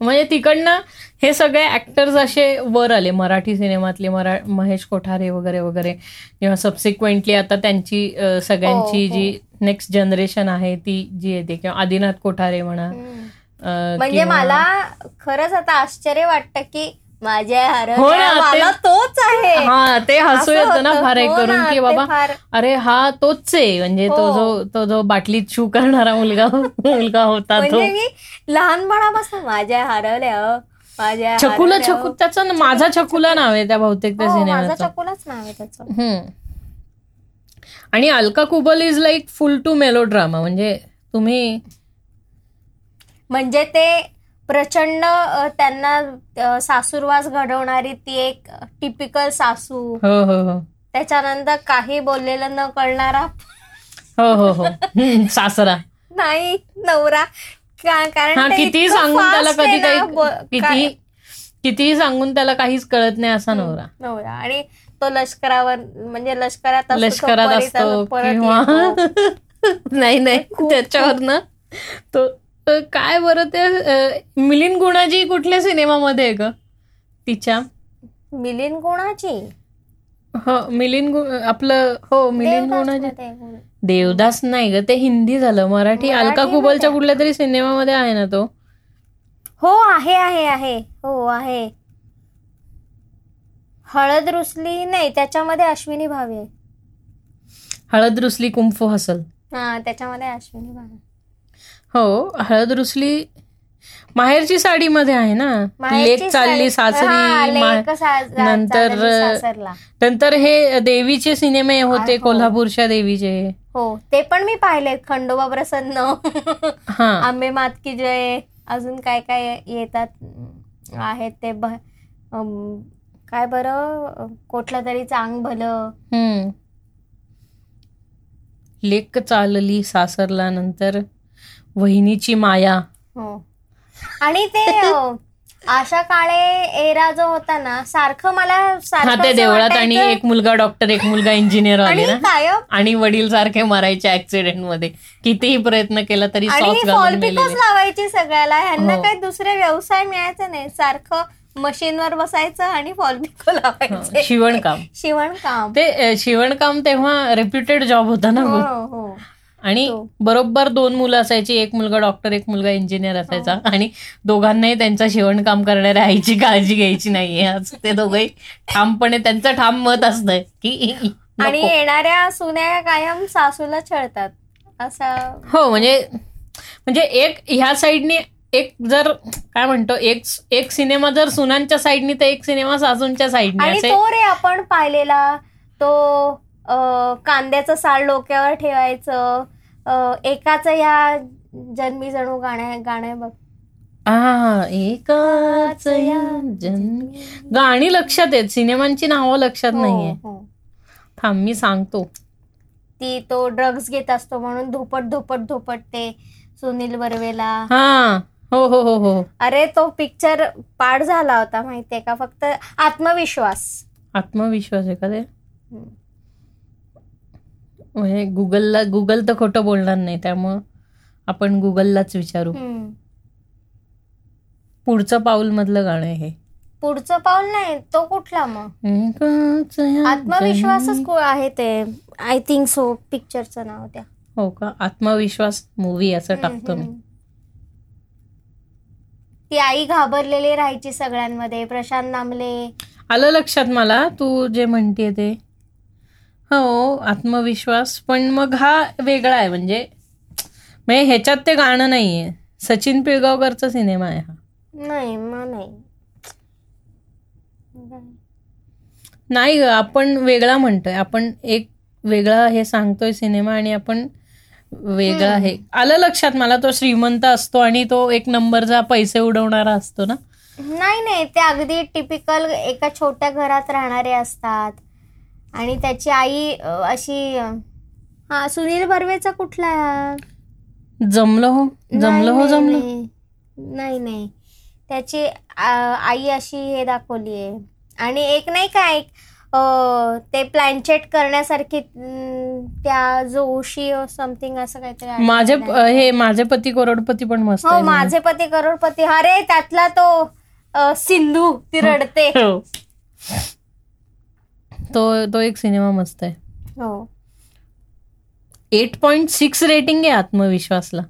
म्हणजे तिकडनं हे सगळे ऍक्टर्स असे वर आले. मराठी सिनेमातले मरा महेश कोठारे वगैरे वगैरे. किंवा सबसिक्वेंटली आता त्यांची सगळ्यांची हो, हो. जी नेक्स्ट जनरेशन आहे ती जी येते. किंवा आदिनाथ कोठारे म्हणा म्हणजे मला खरंच आता आश्चर्य वाटतं की माझ्या हो ते- तोच आहे हा ते हसू येतं ना. फार एक हो करून की बाबा अरे हा तोच आहे म्हणजे तो हो. जो तो जो बाटलीत शू करणारा मुलगा मुलगा होता तो म्हणजे मी लहानपणापासून माझ्या हरवल्या माझ्या छकुला. छकू त्याचं माझा छकुला नाव आहे त्या बहुतेक त्या सिनेमाचं चकुलाच नाव आहे त्याचं. आणि Alka Kubal is like full to melodrama म्हणजे तुम्ही म्हणजे ते प्रचंड त्यांना सासूरवास घडवणारी ती एक टिपिकल सासू. हो हो हो. त्याच्यानंतर काही बोललेलं न कळणारा हो हो हो. सासरा. नाही नवरा. कारण ते कितीही इतकं सांगून त्याला कधी काही किती कितीही सांगून त्याला काहीच कळत नाही असा नवरा. नवरा. आणि तो लष्करावर म्हणजे लष्करात लष्करात असतो किंवा. नाही नाही. त्याच्यावर ना तो तो काय बरं ते मिलिंद गुणाजी कुठल्या सिनेमामध्ये आहे ग? तिच्या? मिलिंद गुणाची हो मिलिंद गु- आपलं हो मिलिंद गुणाजी. देवदास नाही ग ते हिंदी झालं. मराठी अलका. कुबलच्या कुठल्या तरी सिनेमामध्ये आहे ना तो? हो आहे आहे आहे. हो आहे. हळद रुसली नाही त्याच्यामध्ये अश्विनी भावे. हळद रुसली कुंफू हसल. हा त्याच्यामध्ये अश्विनी भावे हो हळद रुसली. माहेरची साडीमध्ये आहे ना? लेक चालली साडी- सासरी नंतर. नंतर हे देवीचे सिनेमे होते हो. कोल्हापूरच्या देवीचे. हो ते पण मी पाहिले खंडोबा प्रसन्न. हा. आंबे मात की जय. अजून काय काय येतात आहेत ते काय बरं? कुठलं तरी चांग भलं. लेक चालली सासरला नंतर. वहिनीची माया. हो. आणि ते आशा काळे एरा जो होता ना सारखं मला हा सारखं ते देवळात आणि एक मुलगा डॉक्टर एक मुलगा इंजिनियर आले ना. कायम आणि वडील सारखे मरायचे ऍक्सिडेंटमध्ये. कितीही प्रयत्न केला तरी ही लावायची सगळ्याला. ह्यांना हो. काही दुसरे व्यवसाय मिळायचे नाही. सारखं मशीनवर बसायचं आणि फॉलपिको लावायचे. शिवणकाम. शिवणकाम. ते शिवणकाम तेव्हा रेप्युटेड जॉब होता ना हो. हो. आणि. बरोबर दोन मुलं असायची एक मुलगा डॉक्टर एक मुलगा इंजिनियर असायचा. आणि दोघांनाही त्यांचा शिवणकाम करणाऱ्या आईची काळजी घ्यायची नाहीये आज ते दोघंही ठामपणे त्यांचं ठाम मत असतंय की आणि. येणाऱ्या सुन्या कायम सासूला छळतात असा हो म्हणजे म्हणजे एक ह्या साईडने एक जर काय म्हणतो एक एक सिनेमा जर सुनांच्या साईडनी तर एक सिनेमा सासूंच्या साईडने आणि असे तो रे आपण पाहिलेला तो कांद्याचं साल डोक्यावर ठेवायचं. एकाच या जन्मी जणू गाण्या गाण्या बघ. हा एकाच या जन्मी गाणी लक्षात आहेत. सिनेमांची नावं लक्षात हो, नाहीये. हो. थांब मी सांगतो. ती तो ड्रग्ज घेत असतो म्हणून धोपट धोपट धोपट ते सुनील बर्वेला. हा हो हो हो हो. अरे तो पिक्चर पाठ झाला होता माहितीये का? फक्त आत्मविश्वास. आत्मविश्वास आहे का ते म्हणजे गुगलला गुगल तर खोटं बोलणार नाही त्यामुळं आपण गुगललाच विचारू. पुढचं पाऊल मधलं गाणं हे. पुढचं पाऊल नाही तो कुठला मग? आत्मविश्वासच आहे ते. आय थिंक सो पिक्चरचं नाव त्या हो का? आत्मविश्वास मूवी असं टाकतो मी. ती आई घाबरलेली राहायची सगळ्यांमध्ये. प्रशांत नामले. आलं लक्षात मला? तू जे म्हणते ते. हो आत्मविश्वास. पण मग हा वेगळा आहे. म्हणजे म्हणजे ह्याच्यात ते गाणं नाहीये. सचिन पिळगावकरचा सिनेमा आहे हा. नाही मग नाही. नाही ग आपण वेगळा म्हणतोय. आपण एक वेगळा हे सांगतोय सिनेमा आणि आपण वेगळा हे. आलं लक्षात मला तो श्रीमंत असतो आणि तो एक नंबरचा पैसे उडवणारा असतो ना? नाही नाही. ते अगदी टिपिकल एका छोट्या घरात राहणारे असतात. आणि त्याची आई अ, अशी अ, हा सुनील बर्वेचा कुठला? जमलं हो. जमलं हो नाही, जमलं. नाही, नाही नाही. त्याची आ, आई अशी हे दाखवली आहे. आणि एक नाही का एक अ, ते प्लॅनचेट करण्यासारखी अं, त्या जोशी समथिंग असं काहीतरी आहे. माझे हे माझे पती करोडपती पण मस्त हो आहे. माझे पती करोडपती. अरे त्यातला तो अ, सिंधू ती रडते. हो. तो तो एक सिनेमा मस्त आहे. हो. एट पॉइंट सिक्स रेटिंग आहे आत्मविश्वासला.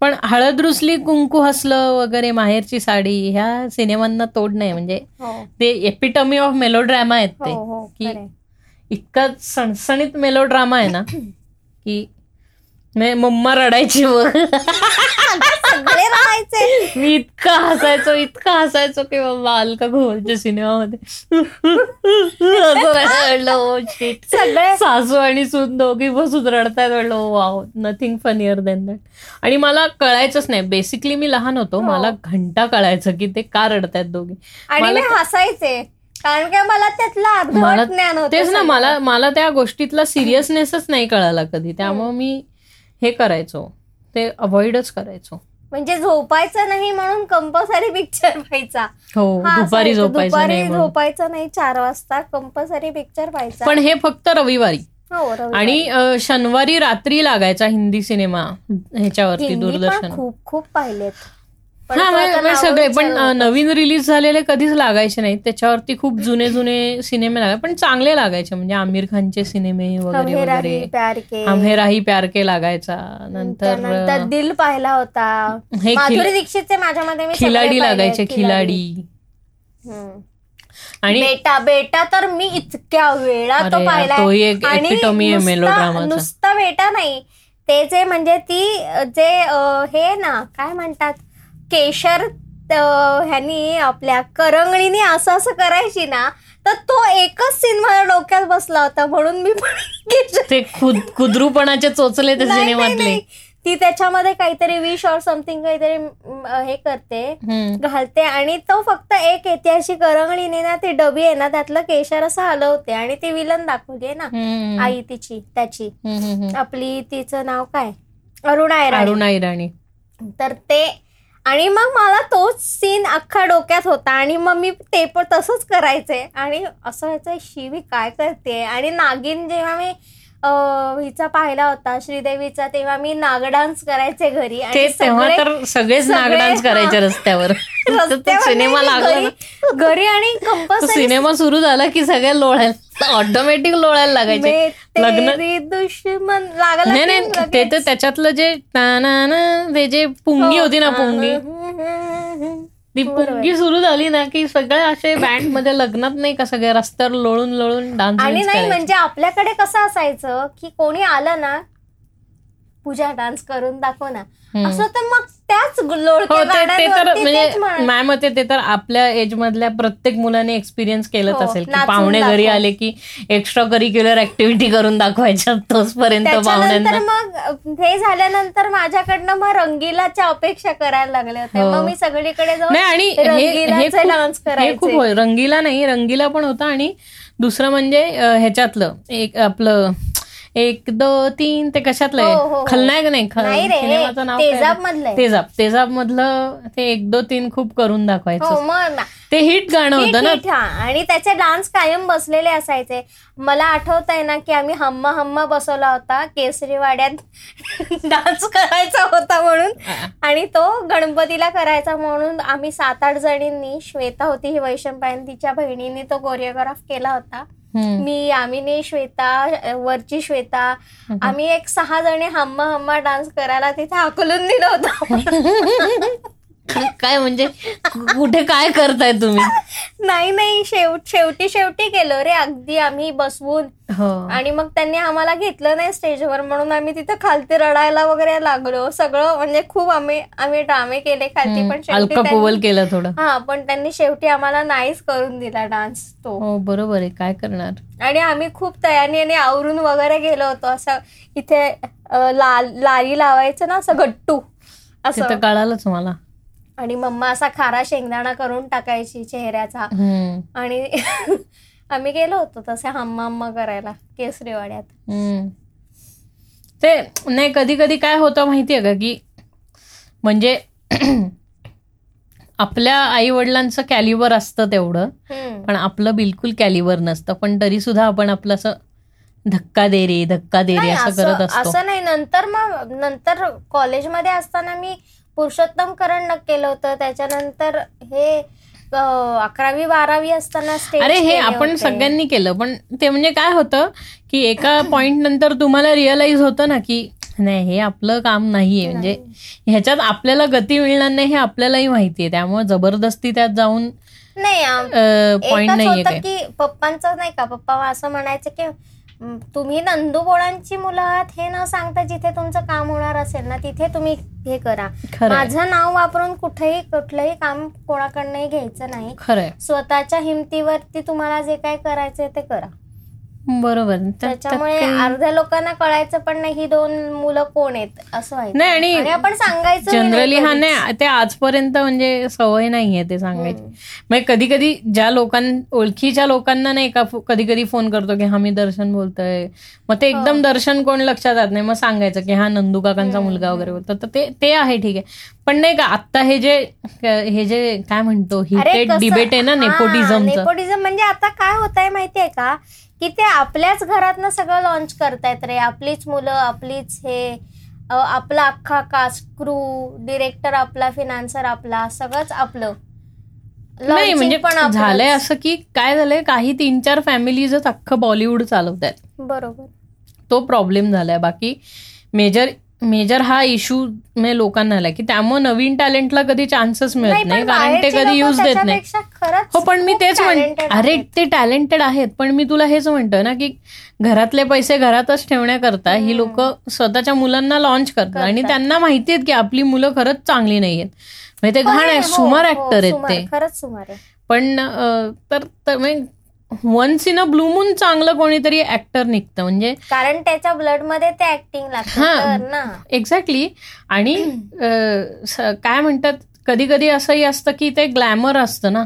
पण हळद रुसली कुंकू हसलं वगैरे माहेरची साडी ह्या सिनेमांना तोड नाही. म्हणजे हो. ते एपिटमी ऑफ मेलोड्रामा आहेत ते. हो की. इतका सणसणीत मेलोड्रामा आहे ना की म्हणजे मम्मा रडायची सगळे राहायचे मी इतका हसायचो इतका हसायचो की बाबा अलका घोलच्या सिनेमामध्ये. सगळे सासू आणि सून दोघी बसून रडतायत म्हणलं wow nothing funnier than that आणि मला कळायचंच नाही. बेसिकली मी लहान होतो मला घंटा कळायचं की ते का रडतायत दोघी. आणि हसायचे. कारण की मला त्यातलं तेच ना. मला मला त्या गोष्टीतला सिरियसनेसच नाही कळाला कधी. त्यामुळे मी हे करायचो ते अवॉइडच करायचो म्हणजे झोपायचं नाही म्हणून कंपल्सरी पिक्चर व्हायचा हो दुपारी. झोपायचं दुपारी नाही. झोपायचं नाही चार वाजता कंपल्सरी पिक्चर व्हायचा पण हे फक्त रविवारी हो. आणि शनिवारी रात्री लागायचा हिंदी सिनेमा ह्याच्यावरती दूरदर्शन खूप खूप पाहिलेत हा म्हणजे- म्हणजे सगळे पण. नवीन रिलीज झालेले कधीच लागायचे नाहीत. त्याच्यावरती खूप जुने जुने सिनेमे लागायचे. पण चांगले लागायचे. म्हणजे आमिर खानचे सिनेमे वगैरे वगैरे. प्यार के. हम हे राही प्यार के लागायचा. नंतर दिल पाहिला होता. हे दीक्षितचे माझ्यामध्ये मी सगळे खिलाडी पाहिले. लागायचे खिलाडी. आणि बेटा बेटा तर मी इतक्या वेळा तो आहे नुसता- बेटा नाही. ते जे म्हणजे ती जे हे ना काय म्हणतात? केशर ह्यानी आपल्या करंगळीने असं असं करायची ना तर तो एकच सीन डोक्यात बसला होता म्हणून मी ते खुद कुद्रूपणाचे चोचले ते सिनेमातले. ती त्याच्यामध्ये काहीतरी विश और समथिंग काहीतरी हे करते. घालते आणि तो फक्त एक अशी करंगळीने ना ती डबी आहे ना त्यातलं केशर असं हलवते आणि ती विलन दाखवली ना. आई तिची त्याची. आपली तिचं नाव काय अरुणा अरुणा इराणी तर ते आणि मग मला तोच सीन अख्खा डोक्यात होता. आणि मग मी ते पण तसंच करायचे. आणि असं व्हायचं शिवी काय करते आणि नागिन जेव्हा मी हिचा पाहिला होता श्रीदेवीचा तेव्हा मी नाग डान्स करायचे घरी तेव्हा तर सगळेच सगळे- नागडान्स करायचे हा. रस्त्यावर सिनेमा लागला घरी- आणि सिनेमा सुरू झाला की सगळ्या लोळायला ऑटोमॅटिक लोळायला लागायचे लग्न दुश्मन लागला नाही नाही. ते तर त्याच्यातलं जे ना ना ना ते जे पुंगी होती ना पुंगी ती पुंगी सुरू झाली ना की सगळे असे बँडमध्ये लग्नात नाही का सगळे रस्त्यावर लोळून लोळून डान्स आणि नाही म्हणजे आपल्याकडे कसं असायचं की कोणी आलं ना पूजा डान्स करून दाखव ना. असं तर मग त्याच हो ते तर गाण्यांवरती म्हणजे मते ते तर आपल्या एज मधल्या प्रत्येक मुलाने एक्सपिरियन्स केलंच हो, असेल की पाहुणे घरी. आले की एक्स्ट्रा करिक्युलर ऍक्टिव्हिटी करून दाखवायच्या तोचपर्यंत पाहुण्यांना. मग हे झाल्यानंतर माझ्याकडनं मग रंगीलाच्या अपेक्षा करायला लागल्या होत्या हो. मग मी सगळीकडे जाऊन आणि हे- हे खूप- डान्स हे खूप करायचे. होय रंगीला नाही रंगीला पण होता आणि दुसरं म्हणजे ह्याच्यातलं एक आपलं एक दो तीन ते कशातलं हो, हो, आहे हो. खलनायक नाही ख- नाही रे सिनेमाचं नाव तेजाब आहे? मधलंय तेजाब तेजाब मधलं ते एक दो तीन खूप करून हो दाखवायचं. ते हिट गाणं होतं ना हा. आणि त्याचे डान्स कायम बसलेले असायचे मला आठवत आहे ना की आम्ही हम्मा हम्मा बसवला होता केसरीवाड्यात डान्स करायचा होता म्हणून आणि तो गणपतीला करायचा म्हणून आम्ही सात आठ जणींनी श्वेता होती ही वैशंपायन तिच्या बहिणीने तो कोरिओग्राफ केला होता. मी यामिनी श्वेता वरची श्वेता आम्ही एक सहा जणी हम्मा हम्मा डान्स करायला तिथे हाकलून दिलं होतं. काय म्हणजे कुठे काय करताय तुम्ही? नाही नाही शेव शेवटी शेवटी केलं रे. अगदी आम्ही बसवून. हो. आणि मग त्यांनी आम्हाला घेतलं नाही स्टेजवर म्हणून आम्ही तिथे खालती रडायला वगैरे लागलो. सगळं म्हणजे खूप आम्ही आम्ही ड्रामे केले खालती पण शेवटी केलं थोडं. हा पण त्यांनी शेवटी आम्हाला नाहीच करून दिला डान्स तो. हो बरोबर आहे. काय करणार? आणि आम्ही खूप तयारीने आवरून वगैरे गेलो होतो. असं इथे लारी लावायचं ना असं गट्टू. असं. कळालंच मला. आणि मम्मा असा खारा शेंगदाणा करून टाकायची चेहऱ्याचा. आणि आम्ही गेलो होतो तसे हम्मा हम्मा करायला केसरीवाड्यात. ते नाही कधी कधी काय होतं माहितीये का की म्हणजे आपल्या आई वडिलांचं कॅलिबर असतं तेवढं. पण आपलं बिलकुल कॅलिबर नसतं. पण तरी सुद्धा आपण आपलं असं धक्का दे रे धक्का दे रे असं करत असं असतो. असं नाही. नंतर मग नंतर कॉलेजमध्ये असताना मी पुरुषोत्तम करण केलं होतं. त्याच्यानंतर हे अकरावी बारावी असताना स्टेज अरे हे आपण. सगळ्यांनी केलं पण ते म्हणजे काय होतं की एका पॉइंट नंतर तुम्हाला रिअलाइज होतं ना की नाही हे आपलं काम नाहीये. म्हणजे ह्याच्यात आपल्याला गती मिळणार नाही हे आपल्यालाही माहितीये. त्यामुळे जबरदस्ती त्यात जाऊन नाही पॉइंट काय? की पप्पांचं नाही का पप्पा असं म्हणायचं की "म, तुम्ही नंदुबोळांची मुलं आहात हे न सांगता जिथे तुमचं काम होणार असेल ना तिथे तुम्ही हे करा. माझं नाव वापरून कुठेही कुठलंही काम कोणाकडनंही घ्यायचं नाही. स्वतःच्या हिमतीवरती तुम्हाला जे काय करायचंय ते करा. बरोबर. त्याच्यामुळे अर्ध्या लोकांना कळायचं पण नाही ही दोन मुलं कोण आहेत असं व्हायचं नाही आणि आपण सांगायचं जनरली हा नाही ते आजपर्यंत म्हणजे सवय नाहीये ते सांगायची. म्हणजे कधी कधी ज्या लोकां ओळखीच्या लोकांना नाही का कधी कधी फोन करतो की हा मी दर्शन बोलतोय. मग ते एकदम दर्शन कोण लक्षात येत नाही मग सांगायचं की हा नंदू काकांचा मुलगा वगैरे बोलतो. तर ते ते आहे ठीक आहे. पण नाही का आता हे जे हे जे काय म्हणतो हिटेड डिबेट आहे ना नेपोटिझमचं नेपोटिझम म्हणजे आता काय होत आहे माहितीये का? की ते आपल्याच घरातनं सगळं लॉन्च करतायत रे. आपलीच मुलं आपलीच हे आपला अख्खा कास्ट क्रू डिरेक्टर आपला फिनान्सर आपला सगळंच आपलं. नाही म्हणजे पण. झालंय असं की काय झालंय काही तीन चार फॅमिलीजच अख्खं बॉलिवूड चालवत आहेत बरोबर. तो प्रॉब्लेम झालाय. बाकी मेजर मेजर हा इश्यू म्हणजे लोकांना आलाय की त्यामुळे नवीन टॅलेंटला कधी चान्सेस मिळत नाही, कारण ते कधी यूज देत नाही. हो पण मी तेच म्हण talented अरे आहेत. ते टॅलेंटेड आहेत पण मी तुला हेच म्हणतोय ना की घरातले पैसे घरातच ठेवण्याकरता ही लोक स्वतःच्या मुलांना लॉन्च करतात. आणि त्यांना माहिती आहेत की आपली मुलं खरंच चांगली नाहीयेत. म्हणजे ते घाण आहे हो, सुमार हो, ऍक्टर आहेत सुमार, ते. खरंच सुमार पण तर once in a blue moon चांगलं कोणीतरी ऍक्टर निघतं म्हणजे कारण त्याच्या ब्लडमध्ये ते ऍक्टिंग हा. एक्झॅक्टली आणि काय म्हणतात कधी कधी असंही असतं की ते ग्लॅमर असतं ना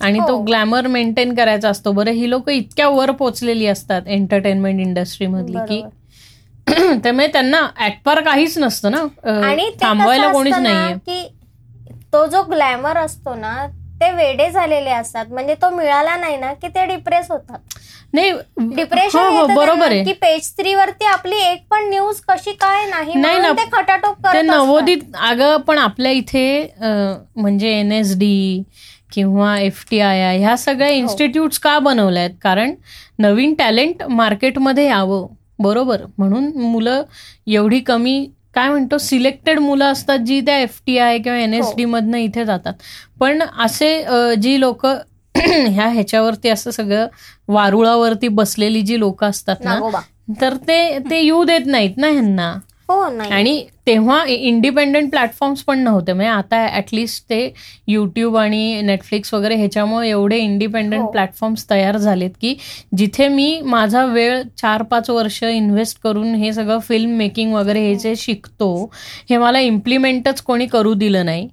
आणि तो हो. ग्लॅमर मेंटेन करायचा असतो बरं ही लोक इतक्या वर पोचलेली असतात एंटरटेनमेंट इंडस्ट्रीमधली की. त्यामुळे त्यांना ऍटपार काहीच नसतं ना थांबवायला कोणीच नाहीये की तो जो ग्लॅमर असतो ना ते वेडे झालेले असतात म्हणजे तो मिळाला नाही ना की ते डिप्रेस होतात नाही डिप्रेशन हो हो बरोबर आहे की पेज थ्री वरती आपली एक पण न्यूज कशी काय नाही ना. ते खटाटोप. नवोदित अगं पण आपल्या इथे म्हणजे एन एस डी किंवा एफ टी आय आय ह्या सगळ्या हो. इन्स्टिट्यूट्स का बनवल्या आहेत कारण नवीन टॅलेंट मार्केटमध्ये यावं बरोबर म्हणून मुलं एवढी कमी काय म्हणतो सिलेक्टेड मुलं असतात जी त्या एफ टी आय किंवा एन एस डी मधनं इथे जातात. पण असे जी लोक ह्या ह्याच्यावरती असं सगळं वारुळावरती बसलेली जी लोक असतात ना तर ते ते येऊ देत नाहीत ना ह्यांना? हो नाही आणि तेव्हा इंडिपेंडंट प्लॅटफॉर्म्स पण नव्हते म्हणजे आता ऍटलिस्ट ते युट्यूब आणि नेटफ्लिक्स वगैरे ह्याच्यामुळे एवढे इंडिपेंडंट हो. प्लॅटफॉर्म्स तयार झालेत की जिथे मी माझा वेळ चार पाच वर्ष इन्व्हेस्ट करून हे सगळं फिल्म मेकिंग वगैरे हे जे शिकतो हे मला इम्प्लिमेंटच कोणी करू दिलं नाही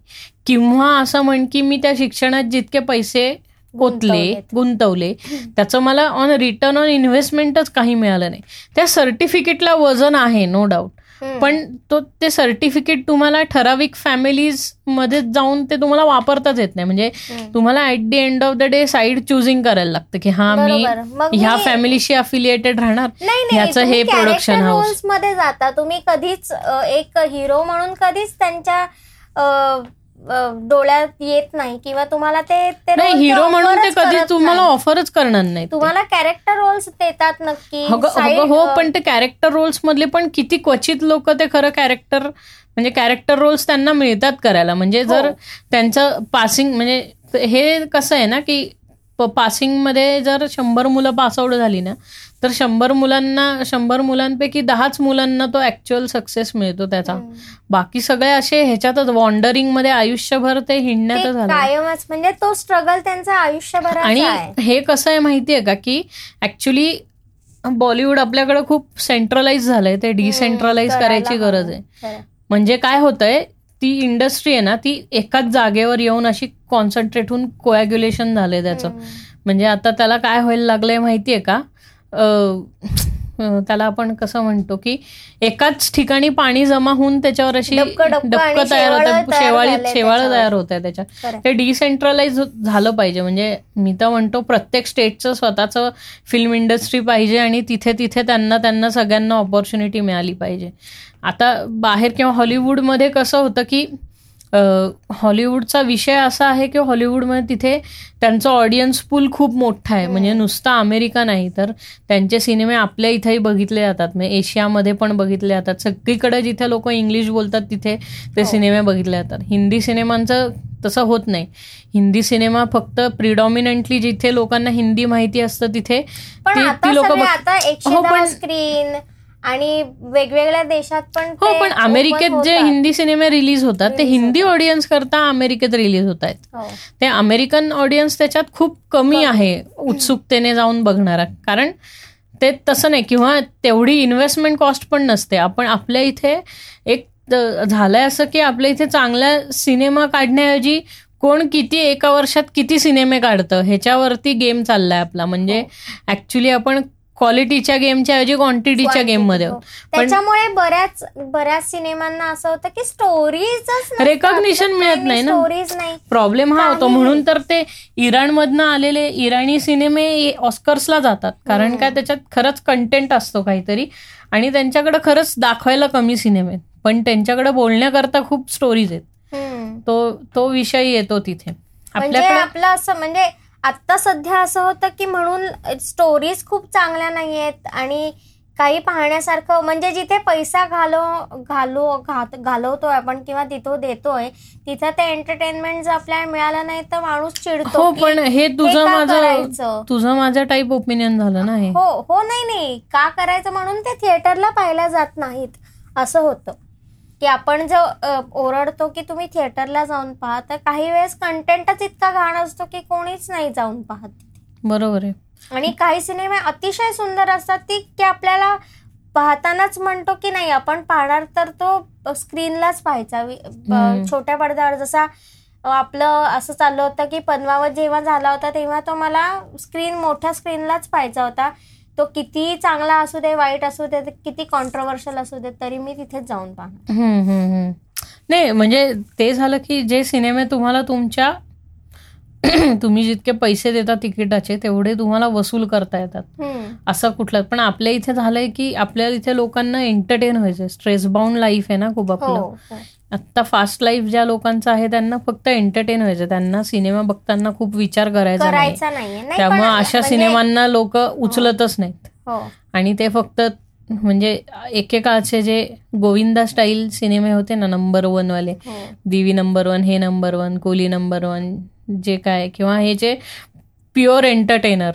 किंवा असं म्हण की मी त्या शिक्षणात जितके पैसे कोतले. गुंतवले त्याचं मला ऑन रिटर्न ऑन इन्व्हेस्टमेंटच काही मिळालं नाही त्या सर्टिफिकेटला वजन आहे नो डाऊट. पण तो ते सर्टिफिकेट तुम्हाला ठराविक फॅमिलीजमध्ये जाऊन ते तुम्हाला वापरताच येत नाही. म्हणजे. तुम्हाला at the end of the day side choosing करायला लागतं की हा मी ह्या फॅमिलीशी अफिलिएटेड राहणार. ह्याचं हे प्रोडक्शन हाऊस रोल्समध्ये जाता. तुम्ही कधीच एक हिरो म्हणून कधीच त्यांच्या डोळ्यात येत नाही किंवा तुम्हाला ते नाही हिरो म्हणून ते कधी तुम्हाला. ऑफरच करणार नाही. तुम्हाला कॅरेक्टर रोल्स देतात नक्की हो पण ते कॅरेक्टर रोल्स मधले पण किती क्वचित लोक ते खरं कॅरेक्टर म्हणजे कॅरेक्टर रोल्स त्यांना मिळतात करायला म्हणजे जर हो. त्यांचं पासिंग म्हणजे हे कसं आहे ना की पासिंगमध्ये जर शंभर मुलं पासआउट झाली ना तर शंभर मुलांना शंभर मुलांपैकी दहाच मुलांना तो ऍक्च्युअल सक्सेस मिळतो त्याचा. बाकी सगळे असे ह्याच्यातच वॉन्डरिंगमध्ये आयुष्यभर ते हिंडण्यातच झालं कायमच म्हणजे तो स्ट्रगल त्यांचा आयुष्यभराचा आणि हे कसं आहे माहितीये का की ऍक्च्युली बॉलिवूड आपल्याकडे खूप सेंट्रलाइज झालंय ते डिसेंट्रलाइज करायची. गरज आहे. म्हणजे काय होतंय ती इंडस्ट्री आहे ना ती एकाच जागेवर येऊन अशी कॉन्सन्ट्रेट होऊन कोॲग्युलेशन झालंय त्याचं. म्हणजे आता त्याला काय व्हायला लागलंय माहितीये का त्याला आपण कसं म्हणतो की एकाच ठिकाणी पाणी जमा होऊन त्याच्यावर अशी डबकं- तयार होतं शेवाळी शेवाळ. तयार होत आहे त्याच्यात. ते डिसेंट्रलाइज झालं पाहिजे म्हणजे मी तर म्हणतो प्रत्येक स्टेटचं स्वतःचं फिल्म इंडस्ट्री पाहिजे आणि तिथे तिथे त्यांना त्यांना सगळ्यांना ऑपॉर्च्युनिटी मिळाली पाहिजे आता बाहेर किंवा हॉलिवूडमध्ये कसं होतं की हॉलिवूडचा विषय असा आहे की हॉलिवूडमध्ये तिथे त्यांचं ऑडियन्स पूल खूप मोठा आहे. म्हणजे नुसता अमेरिका नाही तर त्यांचे सिनेमे आपल्या इथेही बघितले जातात. म्हणजे एशियामध्ये पण बघितले जातात. सगळीकडे जिथे लोक इंग्लिश बोलतात तिथे ते सिनेमे बघितले जातात. हिंदी सिनेमांचं तसं होत नाही. हिंदी सिनेमा फक्त प्रिडॉमिनंटली जिथे लोकांना हिंदी माहिती असतं तिथे ती लोक हो स्क्रीन आणि वेगवेगळ्या देशात पण हो पण अमेरिकेत जे हिंदी सिनेमे रिलीज होतात ते हिंदी ऑडियन्स करता अमेरिकेत रिलीज होत आहेत. हो. ते अमेरिकन ऑडियन्स त्याच्यात खूप कमी आहे उत्सुकतेने जाऊन बघणारा. कारण ते तसं नाही किंवा तेवढी इन्व्हेस्टमेंट कॉस्ट पण नसते. आपण आपल्या इथे एक झालंय असं की आपल्या इथे चांगला सिनेमा काढण्याऐवजी कोण किती एका वर्षात किती सिनेमे काढतं ह्याच्यावरती गेम चाललाय आपला. म्हणजे ऍक्च्युली आपण क्वालिटीच्या गेमच्या ऐवजी क्वांटिटीच्या गेममध्ये हो. त्याच्यामुळे बऱ्याच बऱ्याच सिनेमांना असं होतं की स्टोरीज रेकॉग्निशन मिळत नाही ना. स्टोरीज नाही. प्रॉब्लेम हा होतो. म्हणून तर ते इराणमधनं आलेले इराणी सिनेमे ऑस्कर्सला जातात. कारण काय त्याच्यात खरंच कंटेंट असतो काहीतरी. आणि त्यांच्याकडे खरंच दाखवायला कमी सिनेमे पण त्यांच्याकडे बोलण्याकरता खूप स्टोरीज आहेत. तो तो विषय येतो तिथे. म्हणजे आपल्याकडे आपलं असं म्हणजे आत्ता सध्या असं होतं की म्हणून स्टोरीज खूप चांगल्या नाही आहेत आणि काही पाहण्यासारखं म्हणजे जिथे पैसा घालो घालो घालवतोय आपण किंवा तिथं देतोय तिथं ते एंटरटेनमेंट जर आपल्याला मिळालं नाही तर माणूस चिडतो हो पण हे तुझं माझं तुझं माझं टाईप ओपिनियन झालं ना हो. हो नाही नाही. का करायचं म्हणून ते थिएटरला पाहिल्या जात नाहीत. असं होतं. की आपण जो ओरडतो की तुम्ही थिएटरला जाऊन पहा तर काही वेळेस कंटेंटच इतका घाण असतो की कोणीच नाही जाऊन पाहत बरोबर आहे. आणि काही सिनेमे अतिशय सुंदर असतात ती की आपल्याला पाहतानाच म्हणतो की नाही आपण पाहणार तर तो स्क्रीनलाच पाहायचा. छोट्या पडद्यावर जसा आपलं असं चाललं होतं की पद्मावत जेव्हा झाला होता तेव्हा तो मला स्क्रीन मोठ्या स्क्रीनलाच पाहायचा होता. तो किती चांगला असू दे वाईट असू दे किती कॉन्ट्रोवर्शियल असू दे तरी मी तिथेच जाऊन पाहणार. नाही म्हणजे ते झालं की जे सिनेमे तुम्हाला तुमच्या तुम्ही जितके पैसे देता तिकिटाचे तेवढे तुम्हाला वसूल करता येतात. असं कुठलं पण आपल्या इथे झालंय की आपल्या इथे लोकांना एंटरटेन व्हायचं स्ट्रेस बाउंड लाईफ आहे ना खूप आपलं. हो, हो. आता फास्ट लाईफ ज्या लोकांचं आहे त्यांना फक्त एंटरटेन व्हायचं. त्यांना सिनेमा बघताना खूप विचार करायचा नाही. त्यामुळे अशा म्हणजे सिनेमांना लोक उचलतच नाहीत. हो. आणि ते फक्त म्हणजे एकेकाळचे जे गोविंदा स्टाईल सिनेमे होते ना नंबर वन वाले दिवी नंबर वन हे number one Coolie number one जे काय किंवा हे जे प्युअर एंटरटेनर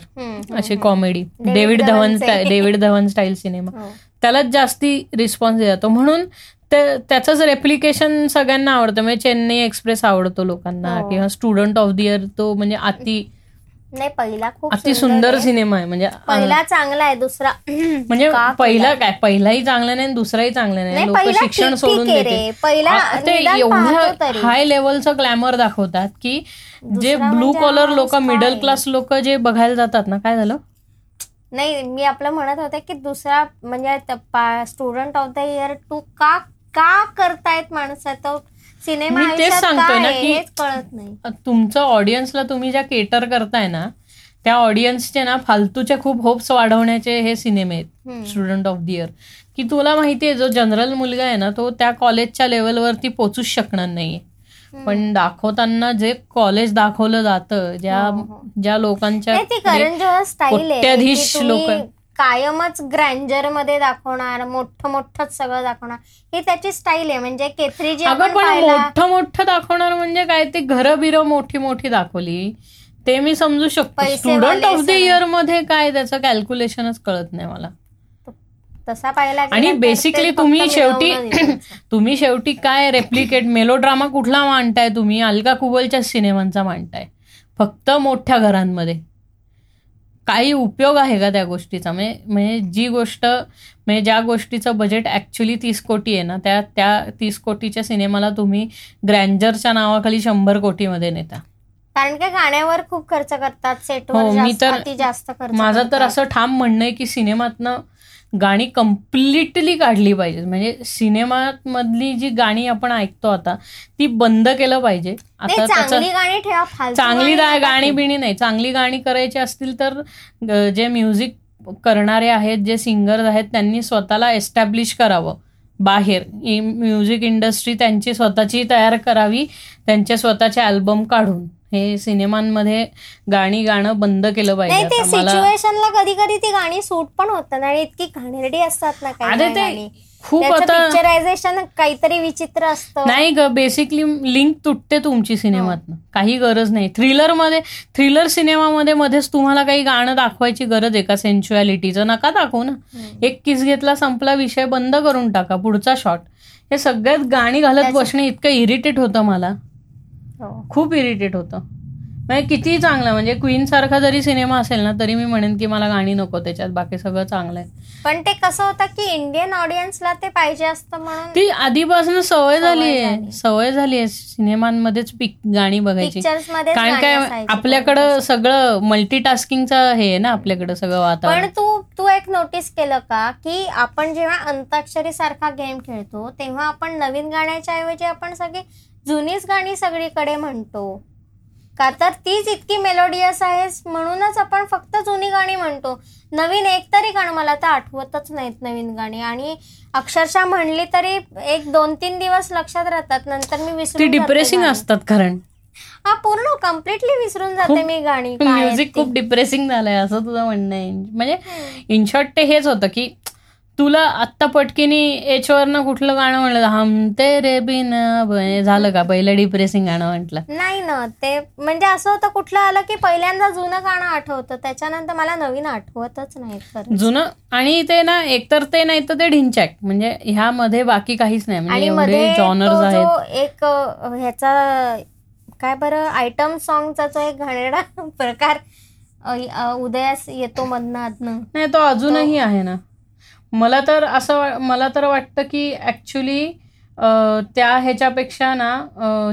असे comedy David Dhawan David Dhawan style cinema त्यालाच जास्ती रिस्पॉन्स जातो म्हणून त्याचंच रेप्लिकेशन सगळ्यांना आवडतं. म्हणजे चेन्नई एक्सप्रेस आवडतो लोकांना हो. किंवा स्टुडंट ऑफ द इयर तो म्हणजे अति नाही पहिला खूप अति सुंदर सिनेमा आहे. म्हणजे पहिला चांगला आहे दुसरा म्हणजे पहिला काय? पहिलाही चांगला नाही दुसराही चांगला नाही. लोक शिक्षण सोडून देते पहिला ते एवढं हाय लेवलचं ग्लॅमर दाखवतात की जे ब्लू कॉलर लोक मिडल क्लास लोक जे बघायला जातात ना काय झालं? नाही मी आपलं म्हणत होते की दुसरा म्हणजे student of the year two का का करतायत माणसं? तो सिनेमा तेच सांगतोय ना की कळत नाही. तुमचं ऑडियन्सला तुम्ही ज्या केटर करताय ना त्या ऑडियन्सचे ना फालतूचे खूप होप्स वाढवण्याचे हे सिनेमे आहेत. स्टुडंट ऑफ द इयर की तुला माहितीये जो जनरल मुलगा आहे ना तो त्या कॉलेजच्या लेवलवरती पोचूच शकणार नाहीये. पण दाखवताना जे कॉलेज दाखवलं जातं ज्या हो, हो. ज्या लोकांच्या लोक कायमच ग्रँजरमध्ये दाखवणार मोठं मोठंच सगळं दाखवणार. ही त्याची स्टाईल आहे. म्हणजे केथरी जी पण मोठं मोठं दाखवणार म्हणजे काय? ते घरं बिरं मोठी मोठी दाखवली. ते मी समजू शकतो. स्टुडंट ऑफ द इयरमध्ये काय त्याचं कॅल्क्युलेशनच कळत नाही मला. तसा पाहिला आणि बेसिकली तुम्ही शेवटी तुम्ही शेवटी काय रेप्लिकेट मेलोड्रामा कुठला मांडताय तुम्ही? अलका कुबलच्या सिनेमांचा मांडताय. फक्त मोठ्या घरांमध्ये. काही उपयोग आहे का त्या गोष्टीचा. म्हणजे म्हणजे जी गोष्ट म्हणजे ज्या गोष्टीचं बजेट ऍक्च्युली तीस कोटी आहे ना त्या त्या तीस कोटीच्या सिनेमाला तुम्ही ग्रँजरच्या नावाखाली शंभर कोटीमध्ये नेता. कारण की गाण्यावर खूप खर्च करतात सेटवर हो, मी तर जास्त माझं तर असं ठाम म्हणणं आहे की सिनेमातनं गाणी कम्प्लिटली काढली पाहिजे. म्हणजे सिनेमात मधली जी गाणी आपण ऐकतो आता ती बंद केलं पाहिजे. आता चांगली गाणी ठेवा चांगली गाणी बिणी नाही. चांगली गाणी करायची असतील तर जे म्युझिक करणारे आहेत जे सिंगर्स आहेत त्यांनी स्वतःला एस्टॅब्लिश करावं. बाहेर. म्युझिक इंडस्ट्री त्यांची स्वतःची तयार करावी त्यांचे स्वतःचे अल्बम काढून. हे सिनेमांमध्ये गाणी गाणं बंद केलं नाही पाहिजे ते आता मला सिच्युएशनला कधी कधी ती गाणी सूट पण होतात आणि इतकी घाणेरडी असतात ना काही अरे काही ते गाणी. खूप आता पिक्चरायझेशन काहीतरी विचित्र असतं. नाही ग बेसिकली लिंक तुटते तुमची सिनेमातनं. काही गरज नाही. थ्रिलरमध्ये थ्रिलर सिनेमामध्ये मध्येच तुम्हाला काही गाणं दाखवायची गरज आहे का सेन्च्युअलिटीचं नका दाखवू ना. एक किस घेतला संपला विषय बंद करून टाका. पुढचा शॉट हे सगळ्यात गाणी घालत त्याचं- बसणे इतकं इरिटेट होतं मला. हो. खूप इरिटेट होतं. म्हणजे किती चांगलं म्हणजे क्वीन सारखा जरी सिनेमा असेल ना तरी मी म्हणेन की मला गाणी नको त्याच्यात बाकी सगळं चांगलं आहे. पण ते कसं होतं की इंडियन ऑडियन्सला ते पाहिजे असतं म्हणून ती आधीपासून सवय झाली. आहे. सवय झाली आहे सिनेमांमध्येच पिक गाणी बघायची. कारण काय आपल्याकडं सगळं मल्टीटास्किंगचं हे आहे ना आपल्याकडं सगळं पण वातावरण तू तू एक नोटीस केलं का की आपण जेव्हा अंताक्षरी सारखा गेम खेळतो तेव्हा आपण नवीन गाण्याच्या ऐवजी आपण सगळी जुनीच गाणी सगळीकडे म्हणतो. का तर तीच इतकी मेलोडियस आहे म्हणूनच आपण फक्त जुनी गाणी म्हणतो. नवीन एक तरी गाणं मला तर आठवतच नाहीत नवीन गाणी. आणि अक्षरशः म्हणली तरी एक दोन तीन दिवस लक्षात राहतात नंतर मी विसरून डिप्रेसिंग. असतात कारण. हा पूर्ण कम्प्लिटली विसरून जाते मी गाणी म्युझिक. खूप डिप्रेसिंग झालंय असं तुझं म्हणणं आहे. म्हणजे इन शॉर्ट ते हेच होतं की तुला आत्ता पटकीनी एच वरनं कुठलं गाणं म्हणलं? हम तेरे बिन ब- झालं का? पहिलं डिप्रेसिंग गाणं म्हटलं. नाही ना ते म्हणजे असं होतं कुठलं आलं की पहिल्यांदा जुनं गाणं आठवतं. त्याच्यानंतर मला नवीन आठवतच नाही जुनं? आणि ते ना एकतर ते नाही तर ते ढिंचॅक. म्हणजे ह्यामध्ये बाकी काहीच नाही. म्हणजे एवढे जॉनर्स तो आहेत. एक ह्याचा काय बरं आयटम सॉन्गचा जो एक घाणेरडा प्रकार उदयास येतो मधनं नाही तो अजूनही आहे ना. मला तर असं मला तर वाटतं की ऍक्च्युली त्या ह्याच्यापेक्षा ना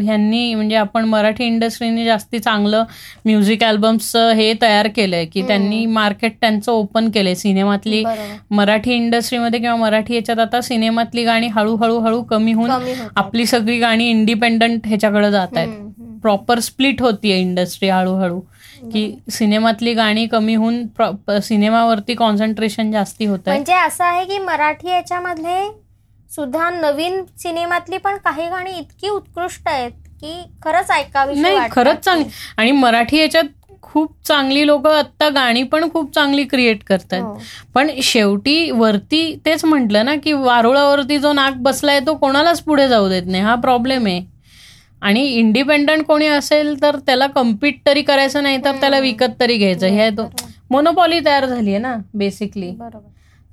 ह्यांनी म्हणजे आपण मराठी इंडस्ट्रीने जास्ती चांगलं म्युझिक अल्बम्सचं हे तयार केलंय की त्यांनी मार्केट त्यांचं ओपन केलंय. सिनेमातली मराठी इंडस्ट्रीमध्ये किंवा मराठी याच्यात आता सिनेमातली गाणी हळूहळू हळू कमी होऊन आपली सगळी गाणी इंडिपेंडंट ह्याच्याकडे जात आहेत. प्रॉपर स्प्लिट होतीये इंडस्ट्री हळूहळू. की सिनेमातली गाणी कमी होऊन सिनेमावरती कॉन्सन्ट्रेशन जास्ती होत म्हणजे असं आहे की मराठी याच्यामधले सुद्धा नवीन सिनेमातली पण काही गाणी इतकी उत्कृष्ट आहेत की खरंच ऐकावी नाही खरंच चांगली आणि मराठी याच्यात खूप चांगली लोक आता गाणी पण खूप चांगली क्रिएट करतात. हो. पण शेवटी वरती तेच म्हटलं ना की वारुळावरती जो नाक बसलाय तो कोणालाच पुढे जाऊ देत नाही. हा प्रॉब्लेम आहे. आणि इंडिपेंडंट कोणी असेल तर त्याला कम्पीट तरी करायचं नाही तर त्याला विकत तरी घ्यायचं. हे तो मोनोपॉली तयार झाली आहे ना बेसिकली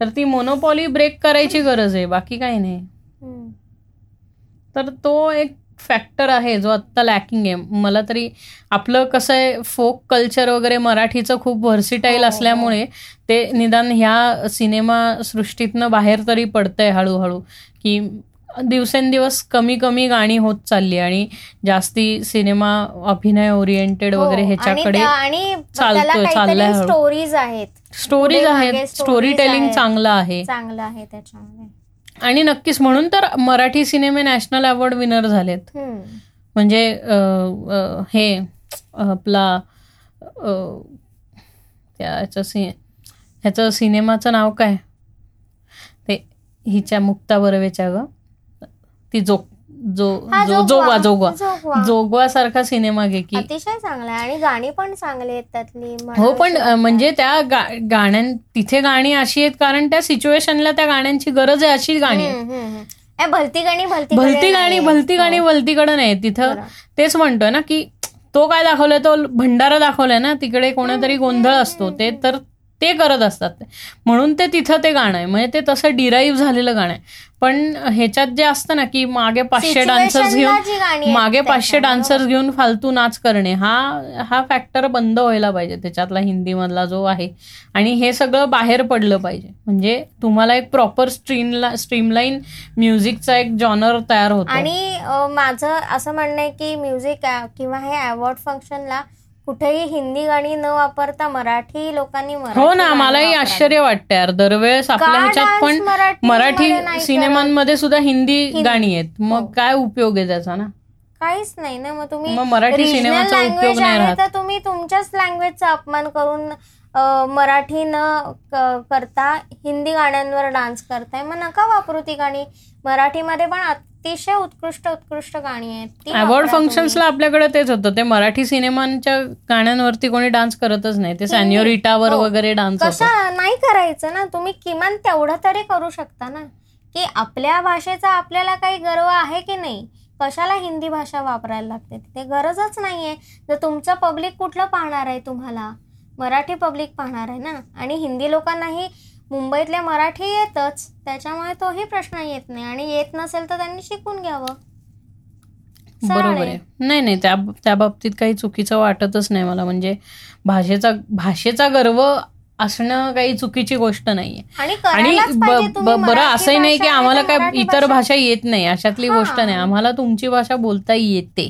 तर ती मोनोपॉली ब्रेक करायची गरज आहे बाकी काही नाही. तर तो एक फॅक्टर आहे जो आत्ता लॅकिंग आहे. मला तरी आपलं कसं आहे फोक कल्चर वगैरे मराठीचं खूप व्हर्सिटाईल हो, असल्यामुळे ते निदान ह्या सिनेमा सृष्टीतनं बाहेर तरी पडतंय हळूहळू. की दिवसेंदिवस कमी कमी गाणी होत चालली आणि जास्ती सिनेमा अभिनय ओरिएंटेड वगैरे हो, ह्याच्याकडे आणि त्या- आणि चालतोय, चाललाय. स्टोरीज आहेत. स्टोरीज आहेत. Story telling. चांगलं आहे. चांगलं आहे त्याच्यामध्ये. आणि नक्कीच म्हणून तर मराठी सिनेमे नॅशनल अवॉर्ड विनर झालेत. म्हणजे हे आपला त्याचं सि ह्याचं सिनेमाचं नाव काय? ते हिच्या मुक्ता बर्वेच्या ग. ती जो जो हा, जो जोगवा. जोगवा जोगवा. सारखा सिनेमा घे की. अतिशय चांगला आणि गाणी पण चांगली आहेत त्यातली. हो पण म्हणजे त्या गाण्यां तिथे गाणी अशी आहेत कारण त्या सिच्युएशनला त्या गाण्यांची गरज आहे अशी गाणी भलती गाणी भलती भलती गाणी भलती गाणी भलतीकडे नाही तिथं. तेच म्हणतोय ना की तो काय दाखवलाय? तो भंडारा दाखवलाय ना? तिकडे कोणीतरी गोंधळ असतो. ते तर ते करत असतात. ते. म्हणून ते तिथं ते गाणं आहे. म्हणजे ते तसं डिराईव्ह झालेलं गाणं आहे. पण ह्याच्यात जे असतं ना की मागे पाचशे डान्सर्स घेऊन मागे पाचशे डान्सर्स घेऊन फालतू नाच करणे हा हा फॅक्टर बंद व्हायला पाहिजे त्याच्यातला हिंदी मधला जो आहे. आणि हे सगळं बाहेर पडलं पाहिजे. म्हणजे तुम्हाला एक प्रॉपर स्ट्रीमला स्ट्रीमलाईन म्युझिकचा एक जॉनर तयार होतो. आणि माझं असं म्हणणं आहे की म्युझिक किंवा हे अवॉर्ड फंक्शनला कुठेही हिंदी गाणी न वापरता मराठी लोकांनी हो ना मलाही. आश्चर्य वाटतं यार दरवेळेस आपल्या ह्याच्यात पण मराठी सिनेमांमध्ये सुद्धा हिंदी. गाणी आहेत मग हो. काय उपयोग आहे त्याचा ना काहीच नाही ना मग तुम्ही मराठी सिनेमाचा उपयोग नाही. तर तुम्ही तुमच्याच लँग्वेजचा अपमान करून मराठी न करता हिंदी गाण्यांवर डान्स करताय मग नका वापरू ती गाणी मराठीमध्ये पण अतिशय उत्कृष्ट उत्कृष्ट गाणी आहेत. अवॉर्ड. फंक्शन्सला आपल्याकडे तेच होतं. ते मराठी सिनेमांच्या गाण्यांवरती कोणी डान्स करतच नाही. ते सॅन्योरिटावर हो. वगैरे डान्स कशा नाही करायचं ना. तुम्ही किमान तेवढं तरी करू शकता ना. की आपल्या भाषेचा आपल्याला काही गर्व आहे की नाही? कशाला हिंदी भाषा वापरायला लागते? ते गरजच नाहीये. जर तुमचं पब्लिक कुठलं पाहणार आहे तुम्हाला? मराठी पब्लिक पाहणार आहे ना? आणि हिंदी लोकांनाही मुंबईतले मराठी येतच त्याच्यामुळे तोही प्रश्न येत नाही. आणि येत नसेल तर त्यांनी शिकून घ्यावं. बरोबर आहे. नाही नाही त्या त्या बाबतीत काही चुकीचं वाटतच नाही मला. म्हणजे भाषेचा भाषेचा गर्व असणं काही चुकीची गोष्ट नाहीये. आणि बरं असंही नाही की आम्हाला काय इतर भाषा येत नाही. अशातली. गोष्ट नाही. आम्हाला तुमची भाषा बोलता येते.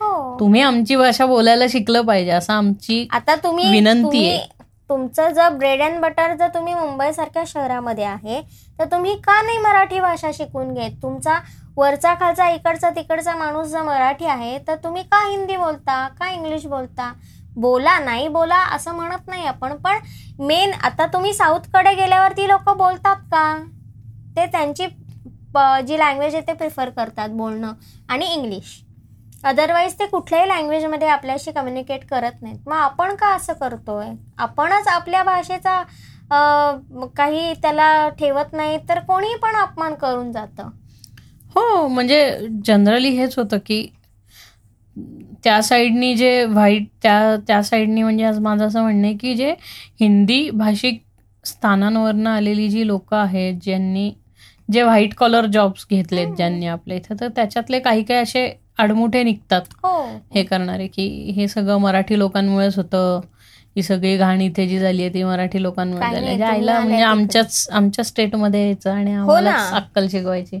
हो. तुम्ही आमची भाषा बोलायला शिकलं पाहिजे असं आमची आता तुम्ही विनंती आहे. तुमचं जर ब्रेड अँड बटर जर तुम्ही मुंबईसारख्या शहरामध्ये आहे तर तुम्ही का नाही मराठी भाषा शिकून घेत? तुमचा वरचा खालचा इकडचा तिकडचा माणूस जर मराठी आहे तर तुम्ही का हिंदी बोलता? का इंग्लिश बोलता? बोला नाही बोला असं म्हणत नाही आपण पण मेन आता तुम्ही साऊथकडे गेल्यावर ती लोक बोलतात का? ते त्यांची प- जी लँग्वेज आहे ते प्रिफर करतात बोलणं आणि इंग्लिश अदरवाईज ते कुठल्याही लँग्वेजमध्ये आपल्याशी कम्युनिकेट करत नाहीत. मग आपण का असं करतोय? आपणच आपल्या भाषेचा काही त्याला ठेवत नाही तर कोणी पण अपमान करून जातं. हो म्हणजे जनरली हेच होतं की त्या साईडनी जे व्हाईट त्या त्या साईडनी म्हणजे आज माझं असं म्हणणं आहे की जे हिंदी भाषिक स्थानांवरनं आलेली जी लोक आहेत ज्यांनी जे व्हाईट कॉलर जॉब्स घेतलेत ज्यांनी आपल्या इथं तर त्याच्यातले काही काही असे आडमुठे निघतात. हो. हे करणारे की हे सगळं मराठी लोकांमुळेच होतं. ही सगळी घाण इथे जी झाली आहे ती मराठी लोकांमुळे झाली म्हणजे आईला म्हणजे. आमच्याच आमच्या स्टेटमध्ये यायचं आणि आम्हाला अक्कल शिकवायची.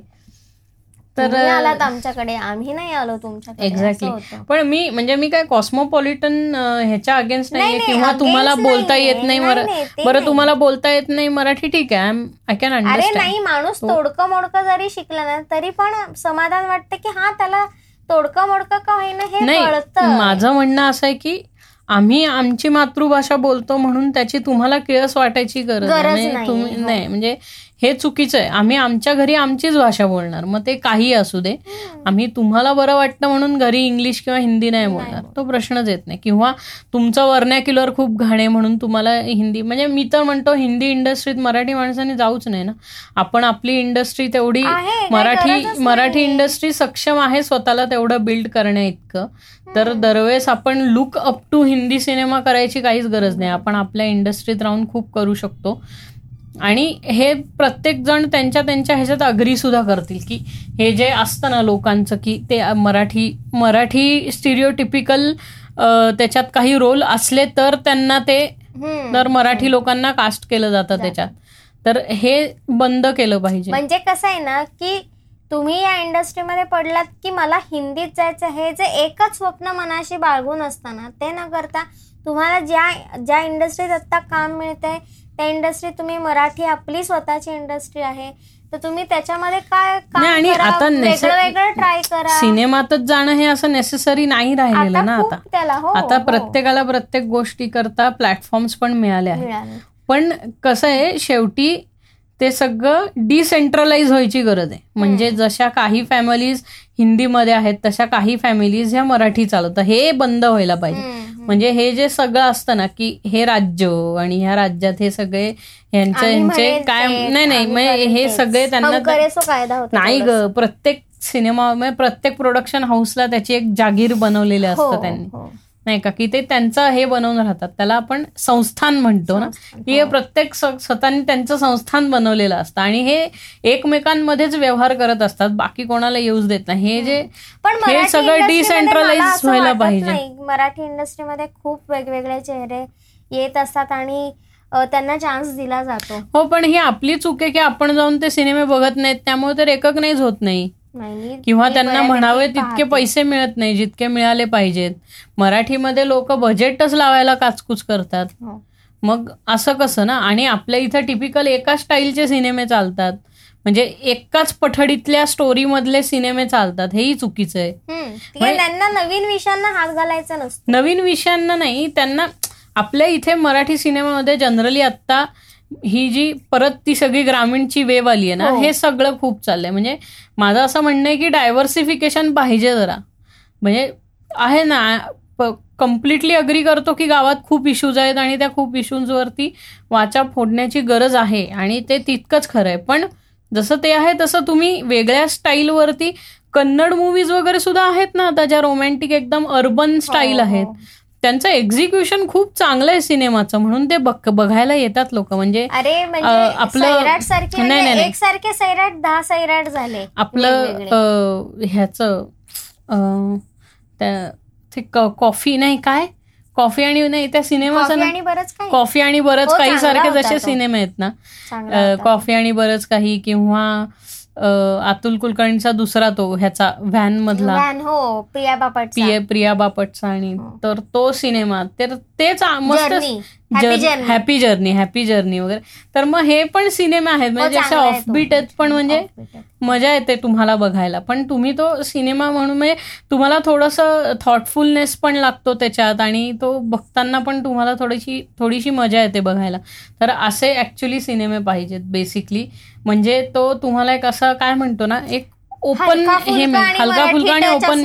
तर आमच्याकडे आम्ही नाही आलो तुमच्याकडे. असं एक्झॅक्टली. पण मी म्हणजे मी काय कॉस्मोपॉलिटन ह्याच्या अगेन्स्ट नाही, किंवा तुम्हाला बोलता. येत नाही बरं. तुम्हाला बोलता येत नाही मराठी ठीक आहे. आय कॅन अरे अंडरस्टँड नाही माणूस तोडकं मोडकं जरी शिकला ना तरी पण समाधान वाटतं की हा त्याला तोडकं मोडकं का होईना हे कळतं माझं म्हणणं असं आहे की आम्ही आमची मातृभाषा बोलतो म्हणून त्याची तुम्हाला किळस वाटायची गरज गरज नाही. म्हणजे हो. चुकीचं आहे. आम्ही आमच्या घरी आमचीच भाषा बोलणार. मग ते काही असू दे. आम्ही तुम्हाला बरं वाटतं म्हणून घरी इंग्लिश किंवा हिंदी नाही बोलणार. तो प्रश्नच येत नाही. किंवा तुमचं वर्नॅक्युलर खूप घाणे म्हणून तुम्हाला हिंदी म्हणजे मी तर म्हणतो हिंदी इंडस्ट्रीत मराठी माणसाने जाऊच नाही ना. आपण आपली इंडस्ट्री तेवढी मराठी मराठी. इंडस्ट्री सक्षम आहे स्वतःला तेवढं बिल्ड करण्या इतकं. तर दरवेळेस आपण look up to Hindi cinema करायची काहीच गरज नाही. आपण आपल्या इंडस्ट्रीत राहून खूप करू शकतो. आणि हे प्रत्येक जण त्यांच्या त्यांच्या ह्याच्यात अग्री सुद्धा करतील की हे जे असतं ना लोकांचं की ते मराठी मराठी स्टिरिओटिपिकल त्याच्यात काही रोल असले तर त्यांना ते. तर मराठी लोकांना कास्ट केलं जातं त्याच्यात. तर हे बंद केलं पाहिजे. म्हणजे कसं आहे ना की तुम्ही या इंडस्ट्रीमध्ये पडलात की मला हिंदीत जायचं हे जे एकच स्वप्न मनाशी बाळगून असताना ते न करता तुम्हाला ज्या ज्या इंडस्ट्रीत आत्ता काम मिळतंय त्या इंडस्ट्रीत तुम्ही मराठी आपली स्वतःची इंडस्ट्री आहे. तर तुम्ही त्याच्यामध्ये काय आणि आता वेगळं ट्राय करा. सिनेमातच जाणं हे असं नेसेसरी नाही राहिलेलं ना आता. त्याला हो आता हो, प्रत्येकाला प्रत्येक गोष्टी करता प्लॅटफॉर्म्स पण मिळाले आहेत. पण कसं आहे शेवटी ते सगळं डिसेंट्रलाइज व्हायची गरज आहे. म्हणजे जशा काही फॅमिलीज हिंदीमध्ये आहेत तशा काही फॅमिलीज ह्या मराठी चालवतात. हे बंद व्हायला पाहिजे. म्हणजे हे जे सगळं असतं ना की हे राज्य आणि ह्या राज्यात हे सगळे ह्यांचे म्हणेल काय नाही नाही म्हणजे हे. सगळे त्यांना नाही ग प्रत्येक सिनेमा म्हणजे प्रत्येक प्रोडक्शन हाऊसला त्याची एक जागीर बनवलेले हो, असतं त्यांनी हो. नाही का की ते त्यांचं हे बनवून राहतात. त्याला आपण संस्थान म्हणतो ना. की हे प्रत्येक स- स्वतःनी त्यांचं संस्थान बनवलेलं असतं. आणि हे एकमेकांमध्येच व्यवहार करत असतात. बाकी कोणाला येऊच देत नाही. हे जे पण हे मराठी सगळं डिसेंट्रलाइज व्हायला पाहिजे. मराठी इंडस्ट्रीमध्ये खूप वेगवेगळे चेहरे येत असतात आणि त्यांना चान्स दिला जातो. हो पण ही आपली चूक आहे की आपण जाऊन ते सिनेमे बघत नाहीत. त्यामुळे ते रेकग्नाइज होत नाही. किंवा त्यांना म्हणावे तितके. पैसे मिळत नाही जितके मिळाले पाहिजेत. मराठीमध्ये लोक बजेटच लावायला काचकूच करतात. हो. मग असं कसं ना? आणि आपल्या इथं टिपिकल एका स्टाईलचे सिनेमे चालतात. म्हणजे एकाच पठडीतल्या स्टोरी मधले सिनेमे चालतात. हेही चुकीचं आहे. म्हणजे- त्यांना नवीन विषयांना हात घालायचा नसतो. नवीन विषयांना नाही त्यांना आपल्या इथे मराठी सिनेमामध्ये जनरली आत्ता ही जी परत ती सगळी ग्रामीणची वेव आली आहे ना हो. हे सगळं खूप चाललंय म्हणजे माझं असं म्हणणं आहे की डायव्हर्सिफिकेशन पाहिजे जरा म्हणजे आहे ना कम्प्लिटली अग्री करतो की गावात खूप इश्यूज आहेत आणि त्या खूप इश्यूजवरती वाचा फोडण्याची गरज आहे आणि ते तितकंच खरं आहे पण जसं ते आहे तसं तुम्ही वेगळ्या स्टाईलवरती कन्नड मूवीज वगैरे सुद्धा आहेत ना आता ज्या रोमॅन्टिक एकदम अर्बन स्टाईल हो, आहेत हो. त्यांचं एक्झिक्युशन खूप चांगलं आहे सिनेमाचं म्हणून ते बघ बघायला येतात लोक म्हणजे अरे म्हणजे आपलं- नाही, म्हणजे. एक सारखे सैराट दहा सैराट झाले आपलं ह्याचं कॉफी नाही काय कॉफी आणि नाही त्या सिनेमाचं कॉफी आणि बरंच काही कॉफी आणि बरंच हो, काही सारखे जसे. सिनेमे आहेत ना. कॉफी आणि बरंच काही किंवा अतुल कुलकर्णीचा दुसरा तो ह्याचा व्हॅन मधला हो प्रिया बापट प्रिया प्रिया बापटचा आणि हो. तर तो सिनेमा तर तेच मस्त happy journey happy journey happy journey वगैरे. तर मग हे पण सिनेमे आहेत. म्हणजे हो, जसे. ऑफबीट आहेत पण म्हणजे. मजा येते तुम्हाला बघायला. पण तुम्ही तो सिनेमा म्हणून म्हणजे तुम्हाला थोडंसं थॉटफुलनेस पण लागतो त्याच्यात आणि तो बघताना पण तुम्हाला थोडीशी थोडीशी मजा येते बघायला. तर असे ऍक्च्युली सिनेमे पाहिजेत बेसिकली म्हणजे तो तुम्हाला एक असं काय म्हणतो ना एक ओपन हलका हे हलका फुलका आणि ओपन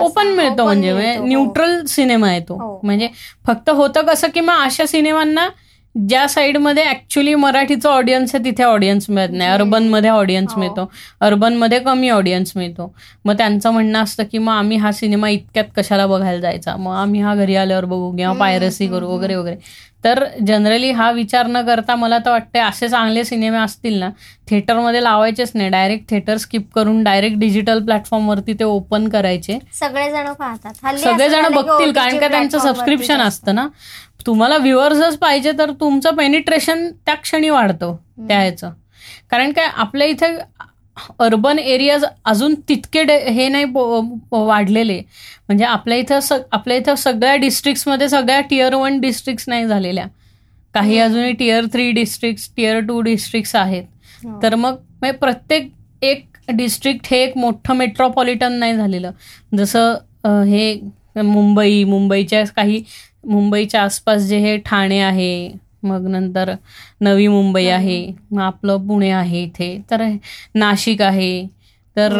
ओपन मिळतो म्हणजे. न्यूट्रल सिनेमा आहे तो हो. म्हणजे फक्त होतं कसं की मग अशा सिनेमांना ज्या साईडमध्ये ऍक्च्युली मराठीचं ऑडियन्स आहे तिथे ऑडियन्स मिळत नाही अर्बनमध्ये ऑडियन्स हो. मिळतो अर्बनमध्ये कमी ऑडियन्स मिळतो मग त्यांचं म्हणणं असतं की मग आम्ही हा सिनेमा इतक्यात कशाला बघायला जायचा मग आम्ही हा घरी आल्यावर बघू किंवा पायरसी करू. वगैरे वगैरे तर जनरली हा विचार न करता मला तर वाटते असे चांगले सिनेमे असतील ना थिएटरमध्ये लावायचेच नाही. डायरेक्ट थिएटर स्किप करून डायरेक्ट डिजिटल प्लॅटफॉर्मवरती ते ओपन करायचे. सगळेजण पाहतात. सगळेजण बघतील कारण का त्यांचं सबस्क्रिप्शन असतं ना. तुम्हाला व्ह्युअर्सच पाहिजे तर तुमचं पेनिट्रेशन त्या क्षणी वाढतं त्या ह्याचं. कारण काय आपल्या इथे अर्बन एरियाज अजून तितके हे नाही वाढलेले म्हणजे आपल्या इथं स- आपल्या इथं सगळ्या डिस्ट्रिक्ट्समध्ये सगळ्या टियर वन डिस्ट्रिक्ट्स नाही झालेल्या काही हम्म. अजूनही tier three district tier two districts आहेत हो. तर मग म्हणजे प्रत्येक एक डिस्ट्रिक्ट हे एक मोठं मेट्रोपॉलिटन नाही झालेलं जसं हे मुंबई मुंबईच्या काही मुंबईच्या आसपास जे हे ठाणे आहे मग नंतर नवी मुंबई आहे मग आपलं पुणे आहे इथे. तर नाशिक आहे. तर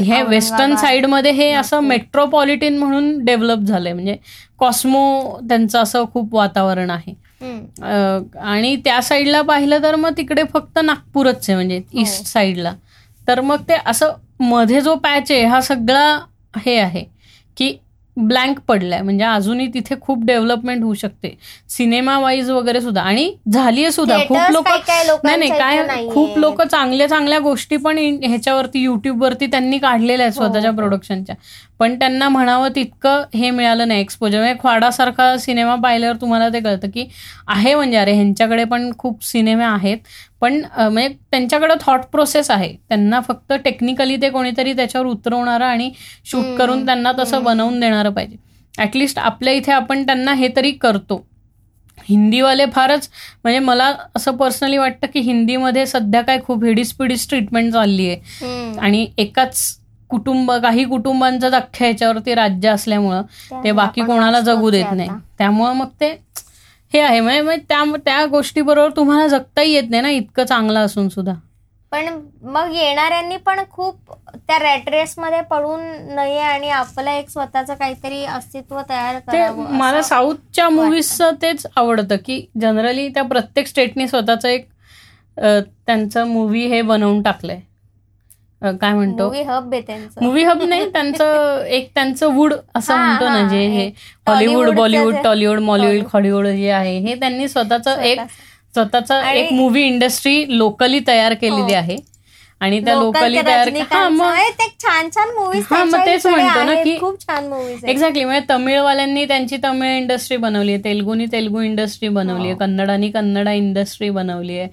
हे वेस्टर्न साईडमध्ये हे असं. मेट्रोपॉलिटन म्हणून डेव्हलप झालंय. म्हणजे कॉस्मो त्यांचं असं खूप वातावरण आहे. आणि त्या साईडला पाहिलं तर मग तिकडे फक्त नागपूरच आहे म्हणजे हो. ईस्ट साईडला तर मग ते असं मध्ये जो पॅच आहे हा सगळा हे आहे. की ब्लँक पडलाय. म्हणजे अजूनही तिथे खूप डेव्हलपमेंट होऊ शकते. सिनेमा वाईज वगैरे सुद्धा. आणि झालीये सुद्धा. खूप लोक नाही नाही काय. खूप लोक चांगल्या चांगल्या गोष्टी पण ह्याच्यावरती युट्यूबवरती त्यांनी काढलेल्या आहेत हो, स्वतःच्या हो. प्रोडक्शनच्या पण त्यांना म्हणावं तितकं हे मिळालं नाही. एक्सपोजर म्हणजे ख्वाडासारखा सिनेमा पाहिल्यावर तुम्हाला ते कळतं की आहे म्हणजे अरे ह्यांच्याकडे पण खूप सिनेमे आहेत. पण म्हणजे त्यांच्याकडे थॉट प्रोसेस आहे त्यांना फक्त टेक्निकली ते कोणीतरी त्याच्यावर उतरवणारं आणि शूट करून त्यांना तसं. बनवून देणारं पाहिजे ऍटलिस्ट आपल्या इथे आपण त्यांना हे तरी करतो हिंदीवाले फारच म्हणजे मला असं पर्सनली वाटतं की हिंदीमध्ये सध्या काय खूप हिडीस ट्रीटमेंट चालली आहे. आणि एकाच कुटुंब काही कुटुंबांचंच अख्ख्या ह्याच्यावरती राज्य असल्यामुळं ते बाकी कोणाला जगू देत नाही. त्यामुळं मग ते हे आहे म्हणजे त्या त्या गोष्टीबरोबर तुम्हाला जगताही येत नाही ना इतकं चांगलं असून सुद्धा पण मग येणाऱ्यांनी पण खूप त्या रॅट रेस मध्ये पडून नये आणि आपलं एक स्वतःचं काहीतरी अस्तित्व तयार मला. साऊथच्या मुव्हीजचं तेच आवडतं की जनरली त्या प्रत्येक स्टेटनी स्वतःचं एक त्यांचं मूवी हे बनवून टाकलंय काय म्हणतो मूवी हब आहे त्यांचं मूवी हब नाही त्यांचं एक त्यांचं वूड असं म्हणतो ना जे हे Hollywood Bollywood Tollywood Mollywood. Hollywood जे आहे हे त्यांनी स्वतःचं एक स्वतःचं. एक मूवी इंडस्ट्री लोकली तयार केलेली हो. आहे आणि त्या लोकल तयार हा छान छान हा, मग तेच म्हणतो ना की- खूप छान मुव्हीज एक्झॅक्टली म्हणजे तमिळवाल्यांनी त्यांची तमिळ इंडस्ट्री बनवली आहे तेलगुनी तेलगू इंडस्ट्री बनवली आहे हो. कन्नडानी कन्नडा इंडस्ट्री बनवली आहे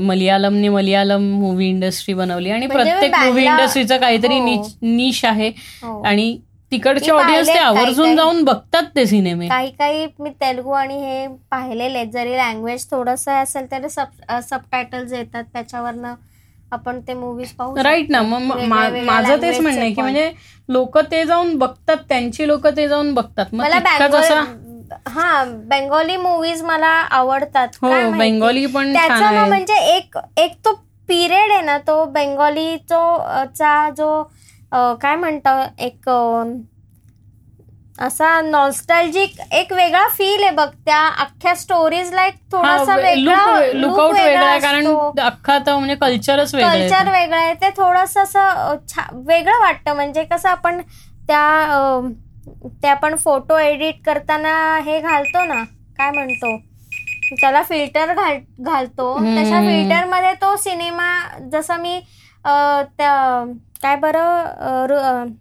मलयालमनी मलयालम मूवी इंडस्ट्री बनवली आणि म्हणजे प्रत्येक मूवी इंडस्ट्रीचं काहीतरी हो. निश आहे हो. आणि तिकडचे ऑडियन्स ते आवर्जून जाऊन बघतात ते सिनेमे काही काही मी तेलगू आणि हे पाहिलेले. जरी लँग्वेज थोडस असेल तरी सब सबटायटल्स येतात त्याच्यावरनं आपण ते मुव्हीज पाहू राईट ना. मग माझं तेच म्हणणं आहे की. म्हणजे लोक ते जाऊन बघतात त्यांची लोक ते जाऊन बघतात मला हा बेंगोली मूवीज मला आवडतात हो? बेंगॉली पण त्याचा ना म्हणजे एक एक तो पिरियड आहे ना तो बेंगोली चा जो काय म्हणतो एक असा नॉस्टॅल्जिक एक वेगळा फील आहे बघ त्या अख्ख्या स्टोरीजला एक थोडासा वेगळा लुकआउट वेगळा आहे कारण. अख्खा तर म्हणजे कल्चरच वेगळं कल्चर. वेगळं आहे ते थोडस असं वेगळं वाटतं म्हणजे कसं आपण त्या ते आपण फोटो एडिट करताना हे घालतो ना काय म्हणतो? त्याला फिल्टर घाल घालतो. तशा फिल्टरमध्ये तो सिनेमा जसं मी त्या काय बरं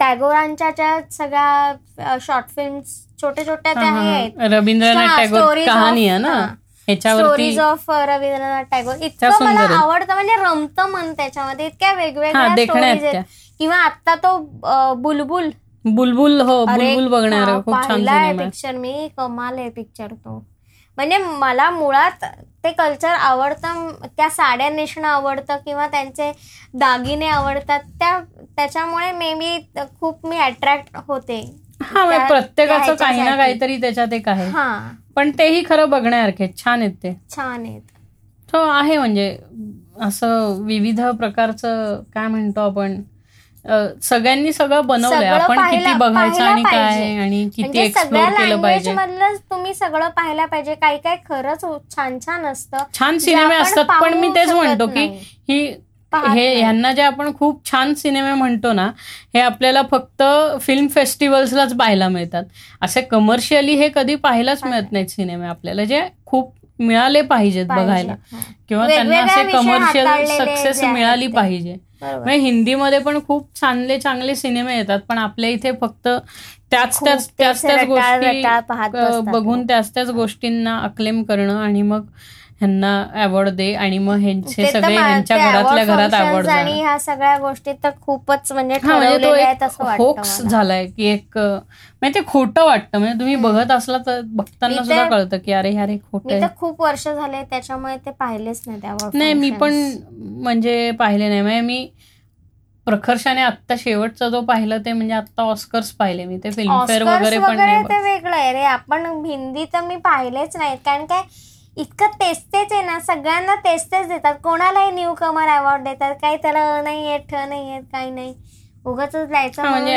टागोरांच्या ज्या सगळ्या शॉर्ट फिल्म छोटे छोट्या त्या आहेत. रवींद्रनाथ टागोर कहाणी आहे ना? Stories of Rabindranath Tagore. इतकं मला. आवडतं म्हणजे रमतं मन त्याच्यामध्ये. इतक्या वेगवेगळ्या स्टोरीज आहेत किंवा आता तो बुलबुल बुलबुल हो बुलबुल बघणार. हा, खूप छान. पिक्चर मी. कमाल आहे पिक्चर तो. म्हणजे मला मुळात ते कल्चर आवडतं त्या साड्या नेसणं आवडतं किंवा त्यांचे दागिने आवडतात त्या त्याच्यामुळे मे बी खूप मी अट्रॅक्ट होते. हा म्हणजे त्या- प्रत्येकाचं त्या काही ना. काहीतरी त्याच्यात एक आहे. हा. पण तेही खरं बघण्यासारखे. छान आहेत ते. छान आहेत. तो आहे म्हणजे असं विविध प्रकारचं काय म्हणतो आपण सगळ्यांनी सगळं बनवलंय आपण किती बघायचं आणि काय. आणि किती म्हणजे एक्सप्लोर केलं लँग्वेज पाहिजे तुम्ही सगळं पाहायला पाहिजे काही काही खरंच छान छान असतं छान सिनेमे असतात पण मी तेच म्हणतो की. ही हे. ह्यांना जे आपण खूप छान सिनेमे म्हणतो ना हे आपल्याला फक्त फिल्म फेस्टिवल्सलाच पाहायला मिळतात असे कमर्शियली हे कधी पाहायलाच मिळत नाहीत सिनेमे आपल्याला जे खूप मिळाले पाहिजेत पाहिजे. बघायला. किंवा त्यांना असे कमर्शियल सक्सेस मिळाली. पाहिजे. म्हणजे हिंदीमध्ये पण खूप चांगले चांगले सिनेमे येतात पण आपल्या इथे फक्त त्याच त्याच त्याच त्याच गोष्टी बघून. त्याच त्याच गोष्टींना अक्लेम करणं आणि मग ह्यांना अवॉर्ड दे आणि मग ह्यांचे सगळे ह्यांच्या घरातल्या घरात अवॉर्ड आणि ह्या सगळ्या गोष्टी तर खूपच म्हणजे म्हणजे होक्स मला. झालाय की एक म्हणजे ते खोटं वाटतं. म्हणजे तुम्ही बघत असला तर बघताना सुद्धा कळतं की अरे ह्या रे खोटं खूप वर्ष झाले त्याच्यामुळे ते पाहिलेच नाही नाही मी पण म्हणजे पाहिले नाही. म्हणजे मी प्रखर्षाने आत्ता शेवटचा जो पाहिलं ते म्हणजे आत्ता ऑस्कर्स पाहिले मी. ते फिल्मफेअर वगैरे पण ते वेगळं आहे. रे आपण हिंदी तर मी पाहिलेच नाहीत. कारण काय इतकं तेच तेच आहे ना सगळ्यांना तेच तेच देतात. कोणालाही न्यू कमर अवॉर्ड देतात. काही त्याला अ नाही येत ठ नाही येत काही नाही. उगाच द्यायचं म्हणजे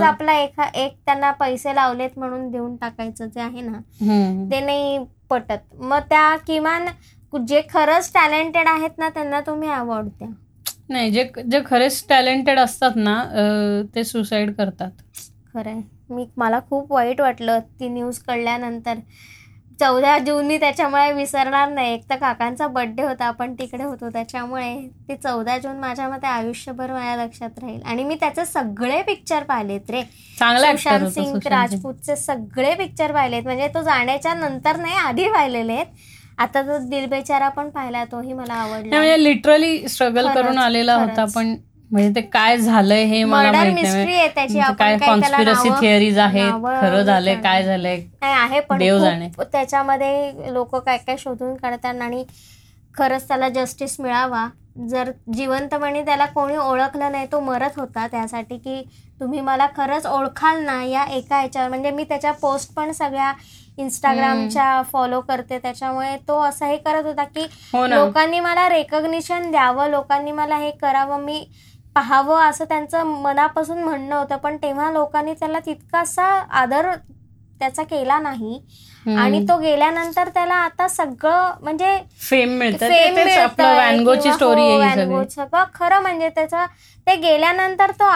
अ, आपला एका एक त्यांना पैसे लावलेत म्हणून देऊन टाकायचं जे आहे ना. ते नाही पटत. मग त्या किमान जे खरंच टॅलेंटेड आहेत ना त्यांना तुम्ही अवॉर्ड द्या. नाही जे जे खरेच टॅलेंटेड असतात ना ते सुसाईड करतात. खरंय. मी मला खूप वाईट वाटलं ती न्यूज कळल्यानंतर. चौदा जून मी त्याच्यामुळे विसरणार नाही. एक तर काकांचा बर्थडे होता आपण तिकडे होतो त्याच्यामुळे ते चौदा जून माझ्या मते आयुष्यभर माझ्या लक्षात राहील. आणि मी त्याचे सगळे पिक्चर पाहिलेत रे. सुशांत सिंग. राजपूतचे सगळे पिक्चर पाहिलेत. म्हणजे तो जाण्याच्या नंतर नाही आधी पाहिलेले आहेत. आता तो दिल बेचारा पण पाहिला तोही मला आवडला. म्हणजे लिटरली स्ट्रगल करून आलेला होता. पण म्हणजे ते काय झालंय हे मला मर्डर माहीत मिस्ट्री नाही आहे त्याची म्हणजे काय कॉन्स्पिरसी थिअरीज आहेत? खरं झालंय. काय झालंय? आहे पण देव जाणे. त्याच्यामध्ये लोक काय काय शोधून काढतात आणि खरंच त्याला जस्टिस मिळावा. जर जिवंतपणे त्याला कोणी ओळखलं नाही तो मरत होता त्यासाठी की तुम्ही मला खरंच ओळखाल ना या एका ह्याच्यावर म्हणजे मी त्याच्या पोस्ट पण सगळ्या इंस्टाग्रामच्या फॉलो करते. त्याच्यामुळे तो असं हे करत होता की हो लोकांनी मला रेकग्निशन द्यावं लोकांनी मला हे करावं. मी पाहावं असं त्यांचं मनापासून म्हणणं होतं. पण तेव्हा लोकांनी त्याला तितकासा आदर त्याचा केला नाही. आणि तो गेल्यानंतर त्याला आता सगळं म्हणजे फेम मिळतं. स्टोरी हो, आहे सगळी. खरं म्हणजे त्याचा ते गेल्यानंतर तो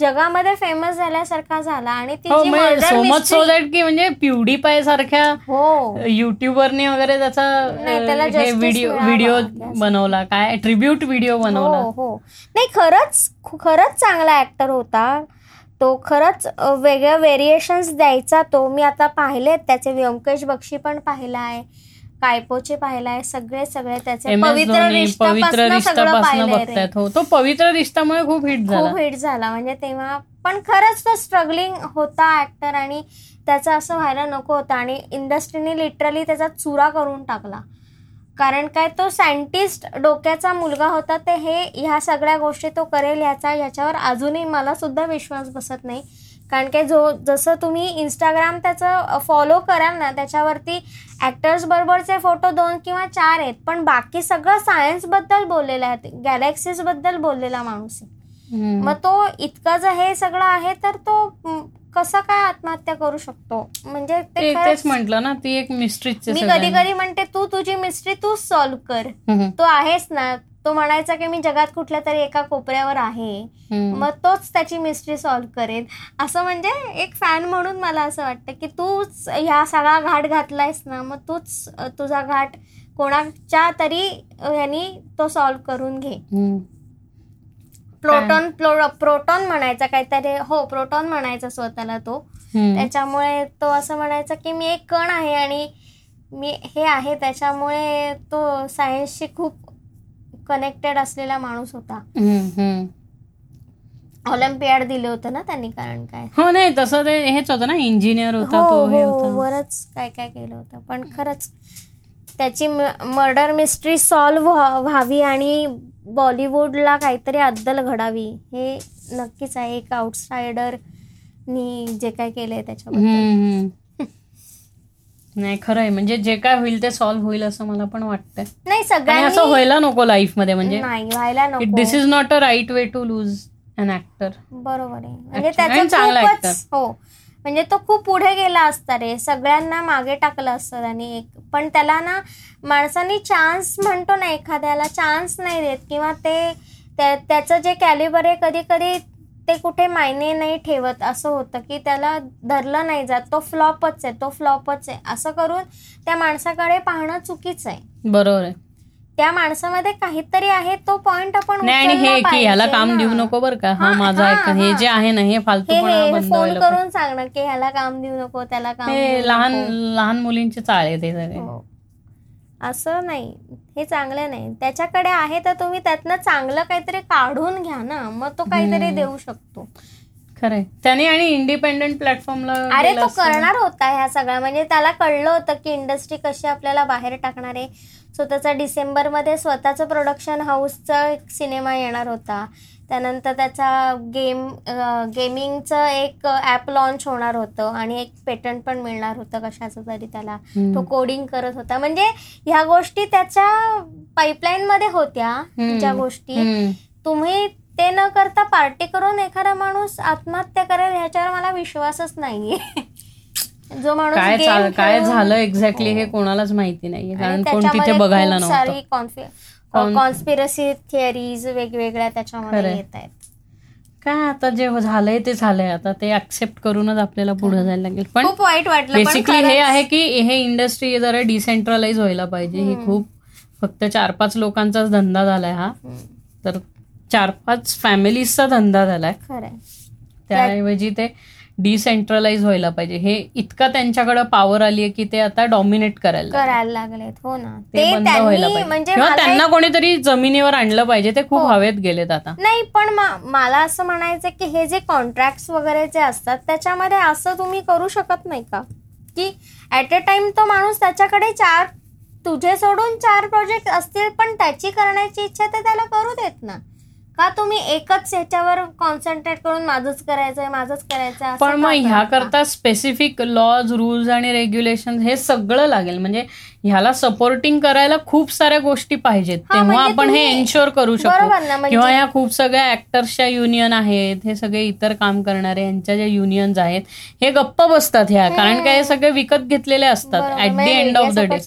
जगामध्ये फेमस झाल्यासारखा झाला आणि ती हो म्हणजे सो मच सो दॅट की म्हणजे प्युडीपाय सारख्या हो. युट्यूबरने वगैरे त्याचा व्हिडिओ. व्हिडिओ. बनवला. काय? ट्रिब्यूट व्हिडिओ बनवला. हो हो. नाही खरंच खरंच चांगला ऍक्टर होता. तो खरंच वेगळ्या व्हेरिएशन्स द्यायचा तो. मी आता पाहिलेत त्याचे व्यंकटेश बक्षी पण पाहिलाय कायपोचे पाहिलाय सगळे सगळे त्याचे पवित्र रिश्ता हो तो पवित्र रिश्तामुळे खूप हिट झाला. खूप हिट झाला. म्हणजे तेव्हा पण खरंच तो स्ट्रगलिंग होता ऍक्टर आणि त्याचं असं व्हायला नको होतं आणि इंडस्ट्रीने लिटरली त्याचा चुरा करून टाकला. कारण काय तो सायंटिस्ट डोक्याचा मुलगा होता ते हे ह्या सगळ्या गोष्टी तो करेल याचा याच्यावर अजूनही मला सुद्धा विश्वास बसत नाही कारण की जो जसं तुम्ही इंस्टाग्राम त्याचं फॉलो कराल ना त्याच्यावरती ऍक्टर्स बरोबरचे फोटो दोन किंवा चार आहेत पण बाकी सगळं सायन्सबद्दल बोललेलं आहे गॅलेक्सीजबद्दल बोललेला माणूस आहे. मग तो इतकं जर हे सगळं आहे तर तो कसं काय आत्महत्या करू शकतो? म्हणजे ते तेच म्हंटल ना ती एक मिस्ट्रीच मी कधी कधी म्हणते तू तुझी मिस्ट्री तू सॉल्व्ह कर. तू आहेस ना. तो म्हणायचा की मी जगात कुठल्या तरी एका कोपऱ्यावर आहे. मग तोच त्याची मिस्ट्री सॉल्व्ह करेल. असं म्हणजे एक फॅन म्हणून मला असं वाटतं की तूच ह्या सगळा घाट घातलायस ना मग तूच तुझा घाट कोणाच्या तरी अ, ह्यानी तो सॉल्व्ह करून घे. प्रोटॉन प्रोटॉन म्हणायचा काहीतरी हो प्रोटॉन म्हणायचा स्वतःला तो. त्याच्यामुळे तो असं म्हणायचा की मी एक कण आहे आणि मी हे आहे त्याच्यामुळे तो सायन्सशी खूप कनेक्टेड असलेला माणूस होता. ऑलिम्पियाड दिले होते ना त्यांनी कारण काय? हो नाही तसं ते हेच होतं ना इंजिनियर होता हो तो हे हो होता. बरंच काय काय केलं होतं. पण खरंच त्याची मर्डर मिस्ट्री सॉल्व्ह व्हावी आणि बॉलिवूडला काहीतरी अद्दल घडावी हे नक्कीच आहे. एक आउटसायडरनी जे काय केलंय त्याच्याबद्दल. हम्म. नाही खरं आहे म्हणजे जे काय होईल ते सॉल्व्ह होईल असं मला पण वाटतंय. नाही आणि असं व्हायला नको लाईफमध्ये म्हणजे नाही व्हायला नको. This is not a right way to lose an actor बरोबर आहे. म्हणजे त्याचं हो. म्हणजे तो खूप पुढे गेला असता रे. सगळ्यांना मागे टाकलं असतं आणि एक. पण त्याला ना माणसांनी चान्स म्हणतो ना एखाद्याला चान्स नाही देत. किंवा ते त्याचं जे कॅलिबर आहे कधी कधी ते कुठे मायने नाही ठेवत. असं होतं की त्याला धरलं नाही जात. तो फ्लॉपच आहे तो फ्लॉपच आहे. असं करून त्या माणसाकडे पाहणं चुकीचं आहे. बरोबर आहे. त्या माणसामध्ये काहीतरी आहे तो पॉइंट आपण नाही आणि हे की ह्याला काम. देऊ नको बरं का हा माझा हा. जे आहे ना हे बंद फोन. करून सांगणं की ह्याला काम देऊ नको त्याला काम लहान. लहान मुलींचे चाळे ते सगळे हो. असं नाही हे चांगलं नाही त्याच्याकडे आहे तर तुम्ही त्यातनं चांगलं काहीतरी काढून घ्या ना मग तो काहीतरी. देऊ शकतो खरंय. त्याने आणि इंडिपेंडंट प्लॅटफॉर्मला अरे तो करणार होता ह्या सगळ्या म्हणजे त्याला कळलं होतं की इंडस्ट्री कशी आपल्याला बाहेर टाकणार आहे. सो त्याचा डिसेंबरमध्ये स्वतःचं प्रोडक्शन हाऊसचा एक सिनेमा येणार होता. त्यानंतर त्याचा गेम गेमिंगचं एक ॲप लॉन्च होणार होतं. आणि एक पेटंट पण मिळणार होतं कशाचं तरी त्याला. तो कोडिंग करत होता. म्हणजे ह्या गोष्टी त्याच्या पाईपलाईन मध्ये होत्या. ज्या गोष्टी. तुम्ही ते न करता पार्टी करून एखादा माणूस आत्महत्या करेल ह्याच्यावर मला विश्वासच नाहीये. जो माणूस काय झालं एक्झॅक्टली हे. कोणालाच माहिती नाहीये कारण कोण तिथे बघायला सारी कॉन्स्पिरसी थिअरीज वेगवेगळ्या त्याच्यामध्ये. येत आहेत. काय आता जे झालंय ते झालंय आता ते ऍक्सेप्ट करूनच आपल्याला पुढे जायला लागेल. पण खूप वाईट वाटलं बेसिकली हे आहे की हे इंडस्ट्री जरा डिसेंट्रलाइज व्हायला पाहिजे. ही. खूप फक्त चार पाच लोकांचाच धंदा झालाय हा. तर चार पाच फॅमिलीजचा धंदा झालाय. त्याऐवजी ते डिसेंट्रलाइज व्हायला पाहिजे. हे इतका त्यांच्याकडे पॉवर आली आहे की ते आता डॉमिनेट करायला. करायला लागलेत. हो ना. ते बंद व्हायला पाहिजे. म्हणजे किंवा त्यांना कोणीतरी जमिनीवर आणलं पाहिजे. ते खूप हो. हवेत गेलेत आता. नाही पण मला असं म्हणायचं की हे जे कॉन्ट्रॅक्ट वगैरे जे असतात त्याच्यामध्ये असं तुम्ही करू शकत नाही का? की ऍट अ टाइम तो माणूस त्याच्याकडे चार तुझे सोडून चार प्रोजेक्ट असतील पण त्याची करण्याची इच्छा तर त्याला करू देत ना. का तुम्ही एकच ह्याच्यावर कॉन्सन्ट्रेट करून माझंच करायचंय माझंच करायचंय असं पण मग ह्या करता? करता स्पेसिफिक लॉज रूल्स आणि रेग्युलेशन हे सगळं लागेल. म्हणजे ह्याला सपोर्टिंग करायला खूप साऱ्या गोष्टी पाहिजेत. तेव्हा म्हणजे आपण हे एन्श्योर करू शकतो म्हणजे किंवा ह्या खूप सगळ्या ऍक्टर्सच्या युनियन आहेत हे सगळे इतर काम करणारे यांच्या ज्या युनियन्स आहेत हे गप्प बसतात ह्या. कारण काय हे सगळे विकत घेतलेले असतात. At the end of the day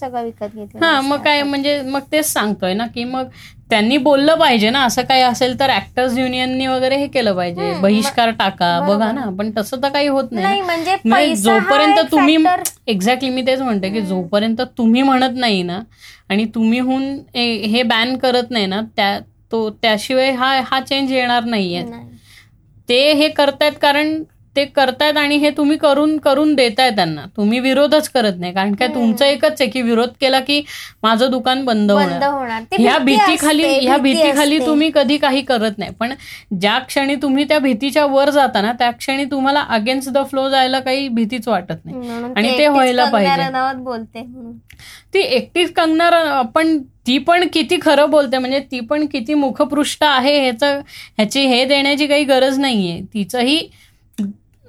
हा मग काय. म्हणजे मग तेच सांगतोय ना की मग त्यांनी बोललं पाहिजे ना असं काही असेल तर ऍक्टर्स युनियननी वगैरे हे केलं पाहिजे बहिष्कार टाका. बघा ना पण तसं तर काही होत नाही. म्हणजे म्हणजे जोपर्यंत तुम्ही एक्झॅक्टली मी तेच म्हणते की जोपर्यंत तुम्ही म्हणत नाही ना आणि तुम्हीहून ए- हे बॅन करत नाही ना त्या तो त्याशिवाय हा हा चेंज येणार नाहीये नाही. ते हे करतायत कारण ते करतायत आणि हे तुम्ही करून करून देताय त्यांना. तुम्ही विरोधच करत नाही. कारण काय. तुमचं एकच आहे की विरोध केला की माझं दुकान बंद होणार. ह्या भीती भीतीखाली ह्या भीती भीतीखाली. तुम्ही कधी काही करत नाही. पण ज्या क्षणी तुम्ही त्या भीतीच्या वर जाता ना त्या क्षणी तुम्हाला अगेन्स्ट द फ्लो जायला काही भीतीच वाटत नाही. आणि ती व्हायला पाहिजे. बोलते ती एकटीच कंगना पण ती पण किती खरं बोलते. म्हणजे ती पण किती मुखपृष्ठ आहे ह्याचं ह्याची हे देण्याची काही गरज नाहीये. तिचंही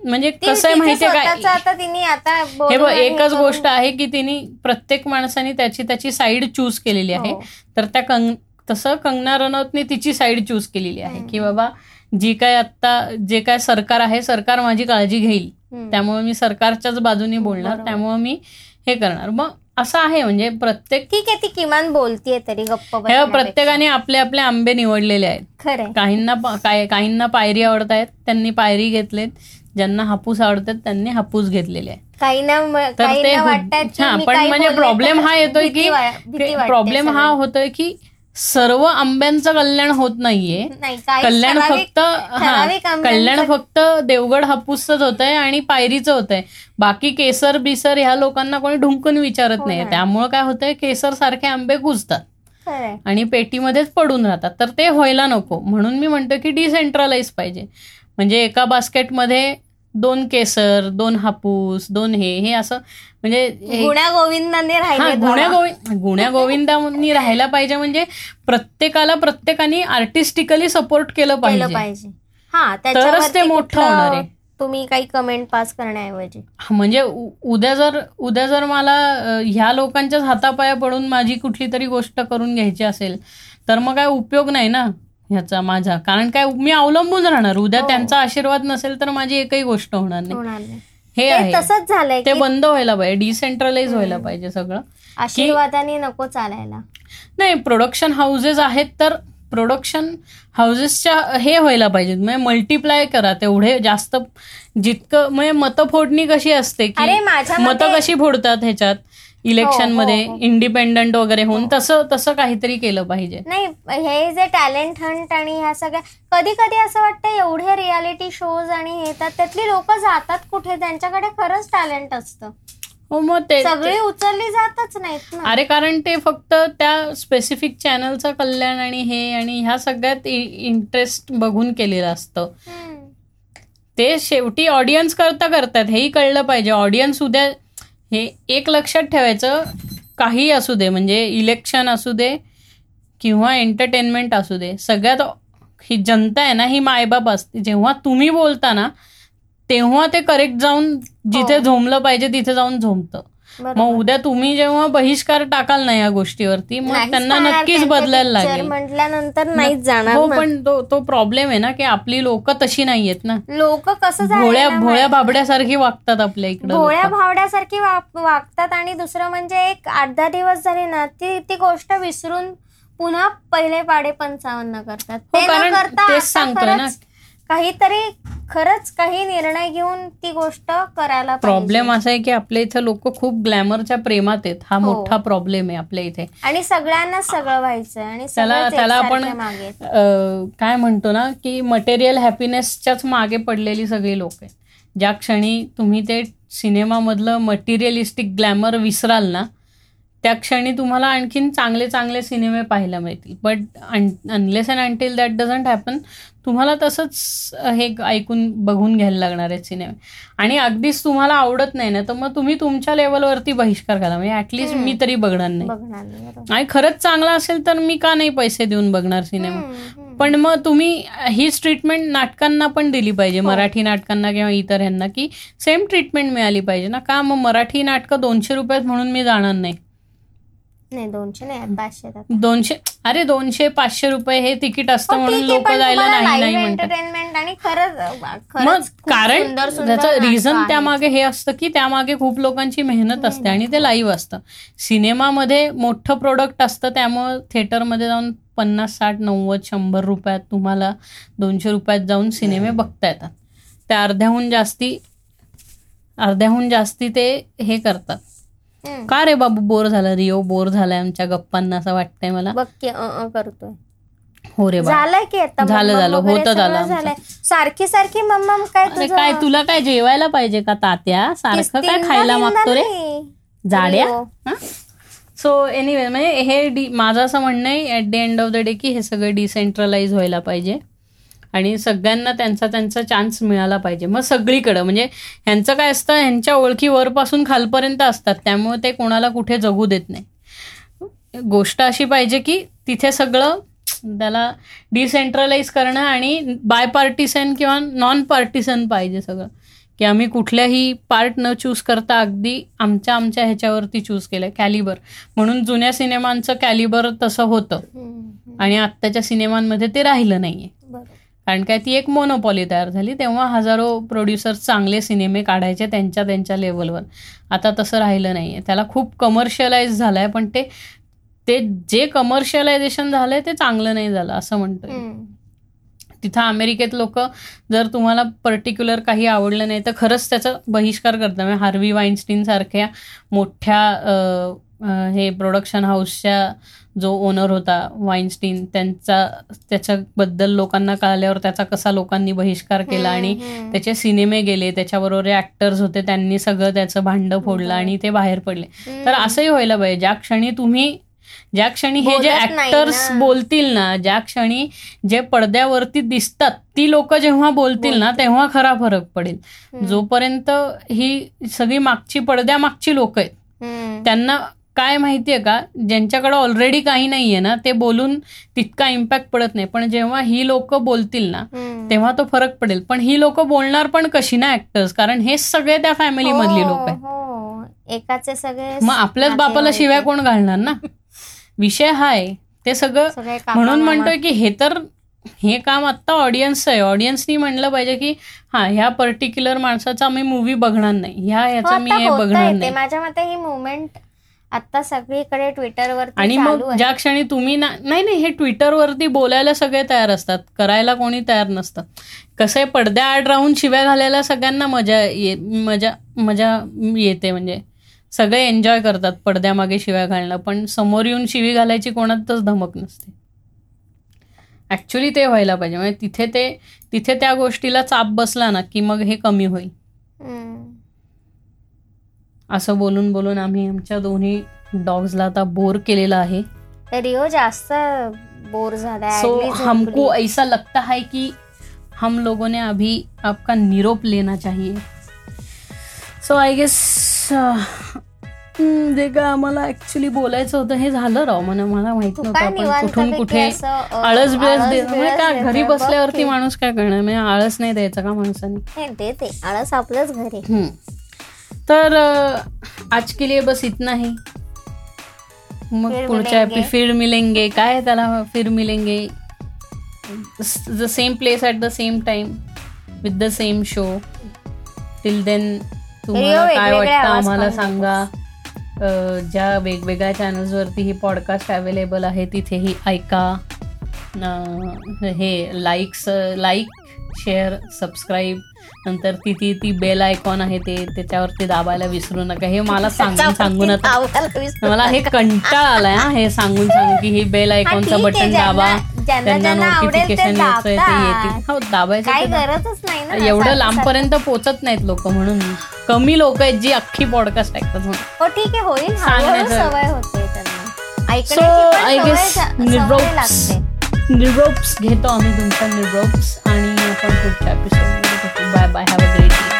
म्हणजे कसं आहे माहितीये काय हे बघ हे एकच गोष्ट आहे की तिने प्रत्येक माणसाने त्याची त्याची साईड चूज केलेली आहे हो. तर त्या कंग तसं कंगना रनौतने तिची साईड चूज केलेली आहे. की बाबा जी काय आता जे काय सरकार आहे सरकार माझी काळजी घेईल. त्यामुळे मी सरकारच्याच बाजूने बोलणार बरोबर. त्यामुळे मी हे करणार मग असं आहे म्हणजे प्रत्येक ठीक आहे ती किमान बोलतीये तरी गप्प हे. प्रत्येकाने आपले आपले आंबे निवडलेले आहेत काहींना काहींना पायरी आवडत आहेत त्यांनी पायरी घेतलेत ज्यांना हापूस आवडतात त्यांनी हापूस घेतलेले आहे. काहींना म- तर ते हो- पण काही म्हणजे प्रॉब्लेम हा येतोय की प्रॉब्लेम हा. होतोय की सर्व आंब्यांचं कल्याण होत नाहीये. नाही काही कल्याण फक्त हा कल्याण फक्त देवगड हापूसच होत आहे आणि पायरीचं होत आहे बाकी केसर बिसर ह्या लोकांना कोणी ढुंकून विचारत हो नाही ना. त्यामुळे काय होतंय केसर सारखे आंबे कुजतात. आणि पेटीमध्येच पडून राहतात. तर ते व्हायला नको. म्हणून मी म्हणतो की डिसेंट्रलाइज पाहिजे. म्हणजे एका बास्केटमध्ये दोन केसर दोन हापूस दोन हे हे असं म्हणजे गुण्या गोविंदाने राहिले गुण्या. गोविंद गुण्या गोविंदांनी राहायला पाहिजे म्हणजे प्रत्येकाला प्रत्येकाने आर्टिस्टिकली सपोर्ट केलं पाहिजे पाहिजे हा तरच ते मोठं होणार आहे. तुम्ही काही कमेंट पास करण्याऐवजी म्हणजे उद्या जर उद्या जर मला ह्या लोकांच्याच हातापाया पडून माझी कुठली तरी गोष्ट करून घ्यायची असेल तर मग काय उपयोग नाही ना ह्याचा माझा. कारण काय मी अवलंबून राहणार. उद्या हो. त्यांचा आशीर्वाद नसेल तर माझी एकही गोष्ट होणार नाही. हे आहे. तसंच झालंय ते बंद व्हायला पाहिजे. डिसेंट्रलाइज व्हायला पाहिजे सगळं. आशीर्वादाने नको चालायला. नाही प्रोडक्शन हाऊसेस आहेत तर प्रोडक्शन हाऊसेसच्या हे व्हायला पाहिजेत. म्हणजे मल्टिप्लाय करा. तेवढे जास्त जितकं म्हणजे मतफोडणी कशी असते की मते- कशी फोडतात ह्याच्यात? इलेक्शन हो, मध्ये हो. इंडिपेंडंट वगैरे होऊन तसं तसं काहीतरी केलं पाहिजे. नाही हे जे टॅलेंट हंट आणि ह्या सगळ्या कधी कधी असं वाटतं एवढे रियालिटी शोज आणि हे येतात त्यातली लोक जातात कुठे? त्यांच्याकडे खरंच टॅलेंट असतं. हो मग ते सगळी उचलली जातच नाहीत अरे कारण ते फक्त त्या स्पेसिफिक चॅनलचं कल्याण आणि हे आणि ह्या सगळ्यात इंटरेस्ट बघून केलेलं असतं. ते शेवटी ऑडियन्स करता करतात हेही कळलं पाहिजे. ऑडियन्स उद्या हे एक लक्षात ठेवायचं काही असू दे म्हणजे इलेक्शन असू दे किंवा एंटरटेनमेंट असू दे सगळ्यात ही जनता आहे ना ही मायबाप असते जेव्हा तुम्ही बोलता ना तेव्हा ते करेक्ट जाऊन जिथे हो. झोमलं पाहिजे तिथे जाऊन झोमतं. मग उद्या तुम्ही जेव्हा बहिष्कार टाकाल ना या गोष्टीवरती मग त्यांना नक्कीच बदलायला लागेल. म्हटल्यानंतर नाहीच जाणार हो. पण तो तो प्रॉब्लेम आहे ना की आपली लोक तशी नाहीयेत ना. लोक कसं भोळ्या भोळ्या बाबड्यासारखी वागतात आपल्या इकडे भोळ्या भावड्यासारखी वाग- वागतात आणि दुसरं म्हणजे एक आठ दहा दिवस झाले ना ती ती गोष्ट विसरून पुन्हा पहिले पाडे पंचावन्न करतात. हो, ते सांगतोय ना. काहीतरी खरंच काही निर्णय घेऊन ती गोष्ट करायला प्रॉब्लेम. असा आहे की आपल्या इथं लोक खूप ग्लॅमरच्या प्रेमात आहेत. हा हो. मोठा प्रॉब्लेम आहे आपल्या इथे. आणि सगळ्यांनाच सगळं व्हायचं आणि त्याला त्याला आपण काय म्हणतो ना की मटेरियल हॅपीनेसच्याच मागे पडलेली सगळी लोक आहेत. ज्या क्षणी तुम्ही ते सिनेमामधलं मटेरियलिस्टिक ग्लॅमर विसराल ना त्या क्षणी तुम्हाला आणखीन चांगले चांगले सिनेमे पाहायला मिळतील. But unless and until that doesn't happen तुम्हाला तसंच हे ऐकून बघून घ्यायला लागणार आहेत सिनेमे. आणि अगदीच तुम्हाला आवडत नाही ना तर मग तुम्ही तुमच्या लेवलवरती बहिष्कार करा. म्हणजे ऍटलिस्ट मी तरी बघणार नाही. आणि खरंच चांगला असेल तर मी का नाही पैसे देऊन बघणार सिनेमा. पण मग तुम्ही हीच ट्रीटमेंट नाटकांना पण दिली पाहिजे. मराठी नाटकांना किंवा इतर ह्यांना की सेम ट्रीटमेंट मिळाली पाहिजे ना. का मग मराठी नाटकं दोनशे रुपयात म्हणून मी जाणार नाही? नाही दोनशे नाही पाचशे. दोनशे अरे दोनशे पाचशे रुपये हे तिकीट असतं हो, म्हणून लोक जायला नाही entertainment आणि खरंच कारण त्याचं रिझन. त्यामागे हे असतं की त्यामागे खूप लोकांची मेहनत असते आणि ते लाईव्ह असतं सिनेमामध्ये मोठं प्रोडक्ट असतं त्यामुळं थिएटरमध्ये जाऊन पन्नास साठ नव्वद शंभर रुपयात तुम्हाला दोनशे रुपयात जाऊन सिनेमे बघता येतात त्या अर्ध्याहून जास्ती अर्ध्याहून जास्ती ते हे करतात. का रे बाबू बोर झालं रिओ बोर झालाय आमच्या गप्पांना असं वाटतंय मला. बघ करतोय. हो रे झालंय की आता झालं, झालं. होतं झालं सारखी सारखी मम्मम काय काय तुला काय जेवायला पाहिजे का तात्या? सारखं काय खायला मागतो रे. जाड्या. सो एनिवे म्हणजे हे माझं असं म्हणणं आहे at the end of the day की हे सगळं डिसेंट्रलाइज व्हायला पाहिजे. आणि सगळ्यांना त्यांचा त्यांचा चान्स मिळाला पाहिजे. मग सगळीकडं म्हणजे ह्यांचं काय असतं ह्यांच्या ओळखी वरपासून खालपर्यंत असतात. त्यामुळे ते कोणाला कुठे जगू देत नाही. गोष्ट अशी पाहिजे की तिथे सगळं त्याला डिसेंट्रलाइज करणं आणि बाय पार्टिसन किंवा नॉन पार्टिसन पाहिजे सगळं. की आम्ही कुठल्याही पार्ट न चूज करता अगदी आमच्या आमच्या ह्याच्यावरती चूज केलं कॅलिबर म्हणून जुन्या सिनेमांचं कॅलिबर तसं होतं. आणि आत्ताच्या सिनेमांमध्ये ते राहिलं नाहीये. कारण काय ती एक मोनोपॉली तयार झाली. तेव्हा हजारो प्रोड्युसर्स चांगले सिनेमे काढायचे त्यांच्या त्यांच्या लेवलवर आता तसं राहिलं नाहीये. त्याला खूप कमर्शियलाइज झालंय पण ते ते जे कमर्शियलायझेशन झालंय ते चांगलं नाही झालं असं म्हणतोय. तिथं अमेरिकेत लोक जर तुम्हाला पर्टिक्युलर काही आवडलं नाही तर खरंच त्याचा बहिष्कार करतात. म्हणजे हार्वी वाईन्स्टीन सारख्या मोठ्या हे प्रोडक्शन हाऊसच्या जो ओनर होता वाईन्स्टीन त्यांचा त्याच्याबद्दल लोकांना कळल्यावर त्याचा कसा लोकांनी बहिष्कार केला आणि. त्याचे सिनेमे गेले त्याच्याबरोबर ऍक्टर्स होते त्यांनी सगळं त्याचं भांडं फोडलं आणि ते बाहेर पडले. तर असंही व्हायला पाहिजे ज्या क्षणी तुम्ही ज्या क्षणी हे जे ऍक्टर्स. बोलतील ना ज्या क्षणी जे पडद्यावरती दिसतात ती लोक जेव्हा बोलतील ना तेव्हा खरा फरक पडेल. जोपर्यंत ही सगळी मागची पडद्यामागची लोक आहेत. त्यांना काय माहितीये का? ज्यांच्याकडे ऑलरेडी काही नाहीये ना ते बोलून तितका इम्पॅक्ट पडत नाही. पण जेव्हा ही लोक बोलतील ना. तेव्हा तो फरक पडेल. पण ही लोक बोलणार पण कशी ना ऍक्टर्स कारण हेच सगळे त्या फॅमिली मधली हो, लोक आहेत. हो. एकाचे सगळे मग आपल्याच बापाला शिवाय. कोण घालणार ना? विषय हा आहे ते सगळं म्हणून. म्हणतोय की हे तर हे काम आता ऑडियन्सचं आहे. ऑडियन्सनी म्हणलं पाहिजे की हा ह्या पर्टिक्युलर माणसाचा मी मूवी बघणार नाही. ह्या हो, याचा मी हे बघणार. नाही. माझ्या मते ही मुवमेंट आता सगळीकडे ट्विटरवरती आणि मग ज्या क्षणी तुम्ही नाही नाही हे ट्विटरवरती बोलायला सगळे तयार असतात. करायला कोणी तयार नसतं. कसं आहे पडद्या आड राहून शिव्या घालायला सगळ्यांना मजा ये मजा मजा येते म्हणजे. सगळे एन्जॉय करतात पडद्यामागे शिव्या घालणं. पण समोर येऊन शिवी घालायची कोणातच धमक नसते. ऍक्च्युली ते व्हायला पाहिजे. म्हणजे तिथे ते तिथे त्या गोष्टीला चाप बसला ना की मग हे कमी होईल. असं बोलून बोलून आम्ही आमच्या दोन्ही डॉग्सला आता बोर केलेला आहे रिओ जास्त बोर झाला सो हमको. ऐसा लगता है कि हम लोगों ने अभी आपका निरोप लेना चाहिए सो आय गेस जे का आम्हाला ऍक्च्युली बोलायचं होतं हे झालं राव मला मला माहीत नव्हतं आपण कुठून कुठे आळस बिळस म्हणजे काय देतोय. घरी बसल्यावरती की. माणूस काय करणार म्हणजे आळस नाही द्यायचा का माणसाने हे दे ते आळस आपलंच घरी. तर आज के लिए बस इतना ही. मग पुढच्या. फिर मिलेंगे. काय त्याला? फिर मिलेंगे. The same place at the same time with the same show till then तुम्हाला काय वाटतं आम्हाला सांगा. ज्या वेगवेगळ्या चॅनल्सवरती ही पॉडकास्ट अवेलेबल आहे तिथेही ऐका. हे लाईक्स लाईक शेअर सबस्क्राईब नंतर ती ती ती बेल आयकॉन आहे ते त्याच्यावरती दाबायला विसरू नका. हे मला सांगून सांगून आता मला हे कंटाळ आलाय हा. हे सांगून सांगून की ही बेल आयकॉनचं बटन दाबा. त्यांना नोटिफिकेशन हो दाबायचं एवढं लांबपर्यंत पोचत नाहीत लोक म्हणून. कमी लोक आहेत जी अख्खी पॉडकास्ट ऐकतात म्हणून. हो ठीक आहे होईल. सवय होते सो आय गेस निरोप्स घेतो आम्ही तुमचा निरोप्स आणि from this episode. Bye bye. Have a great day.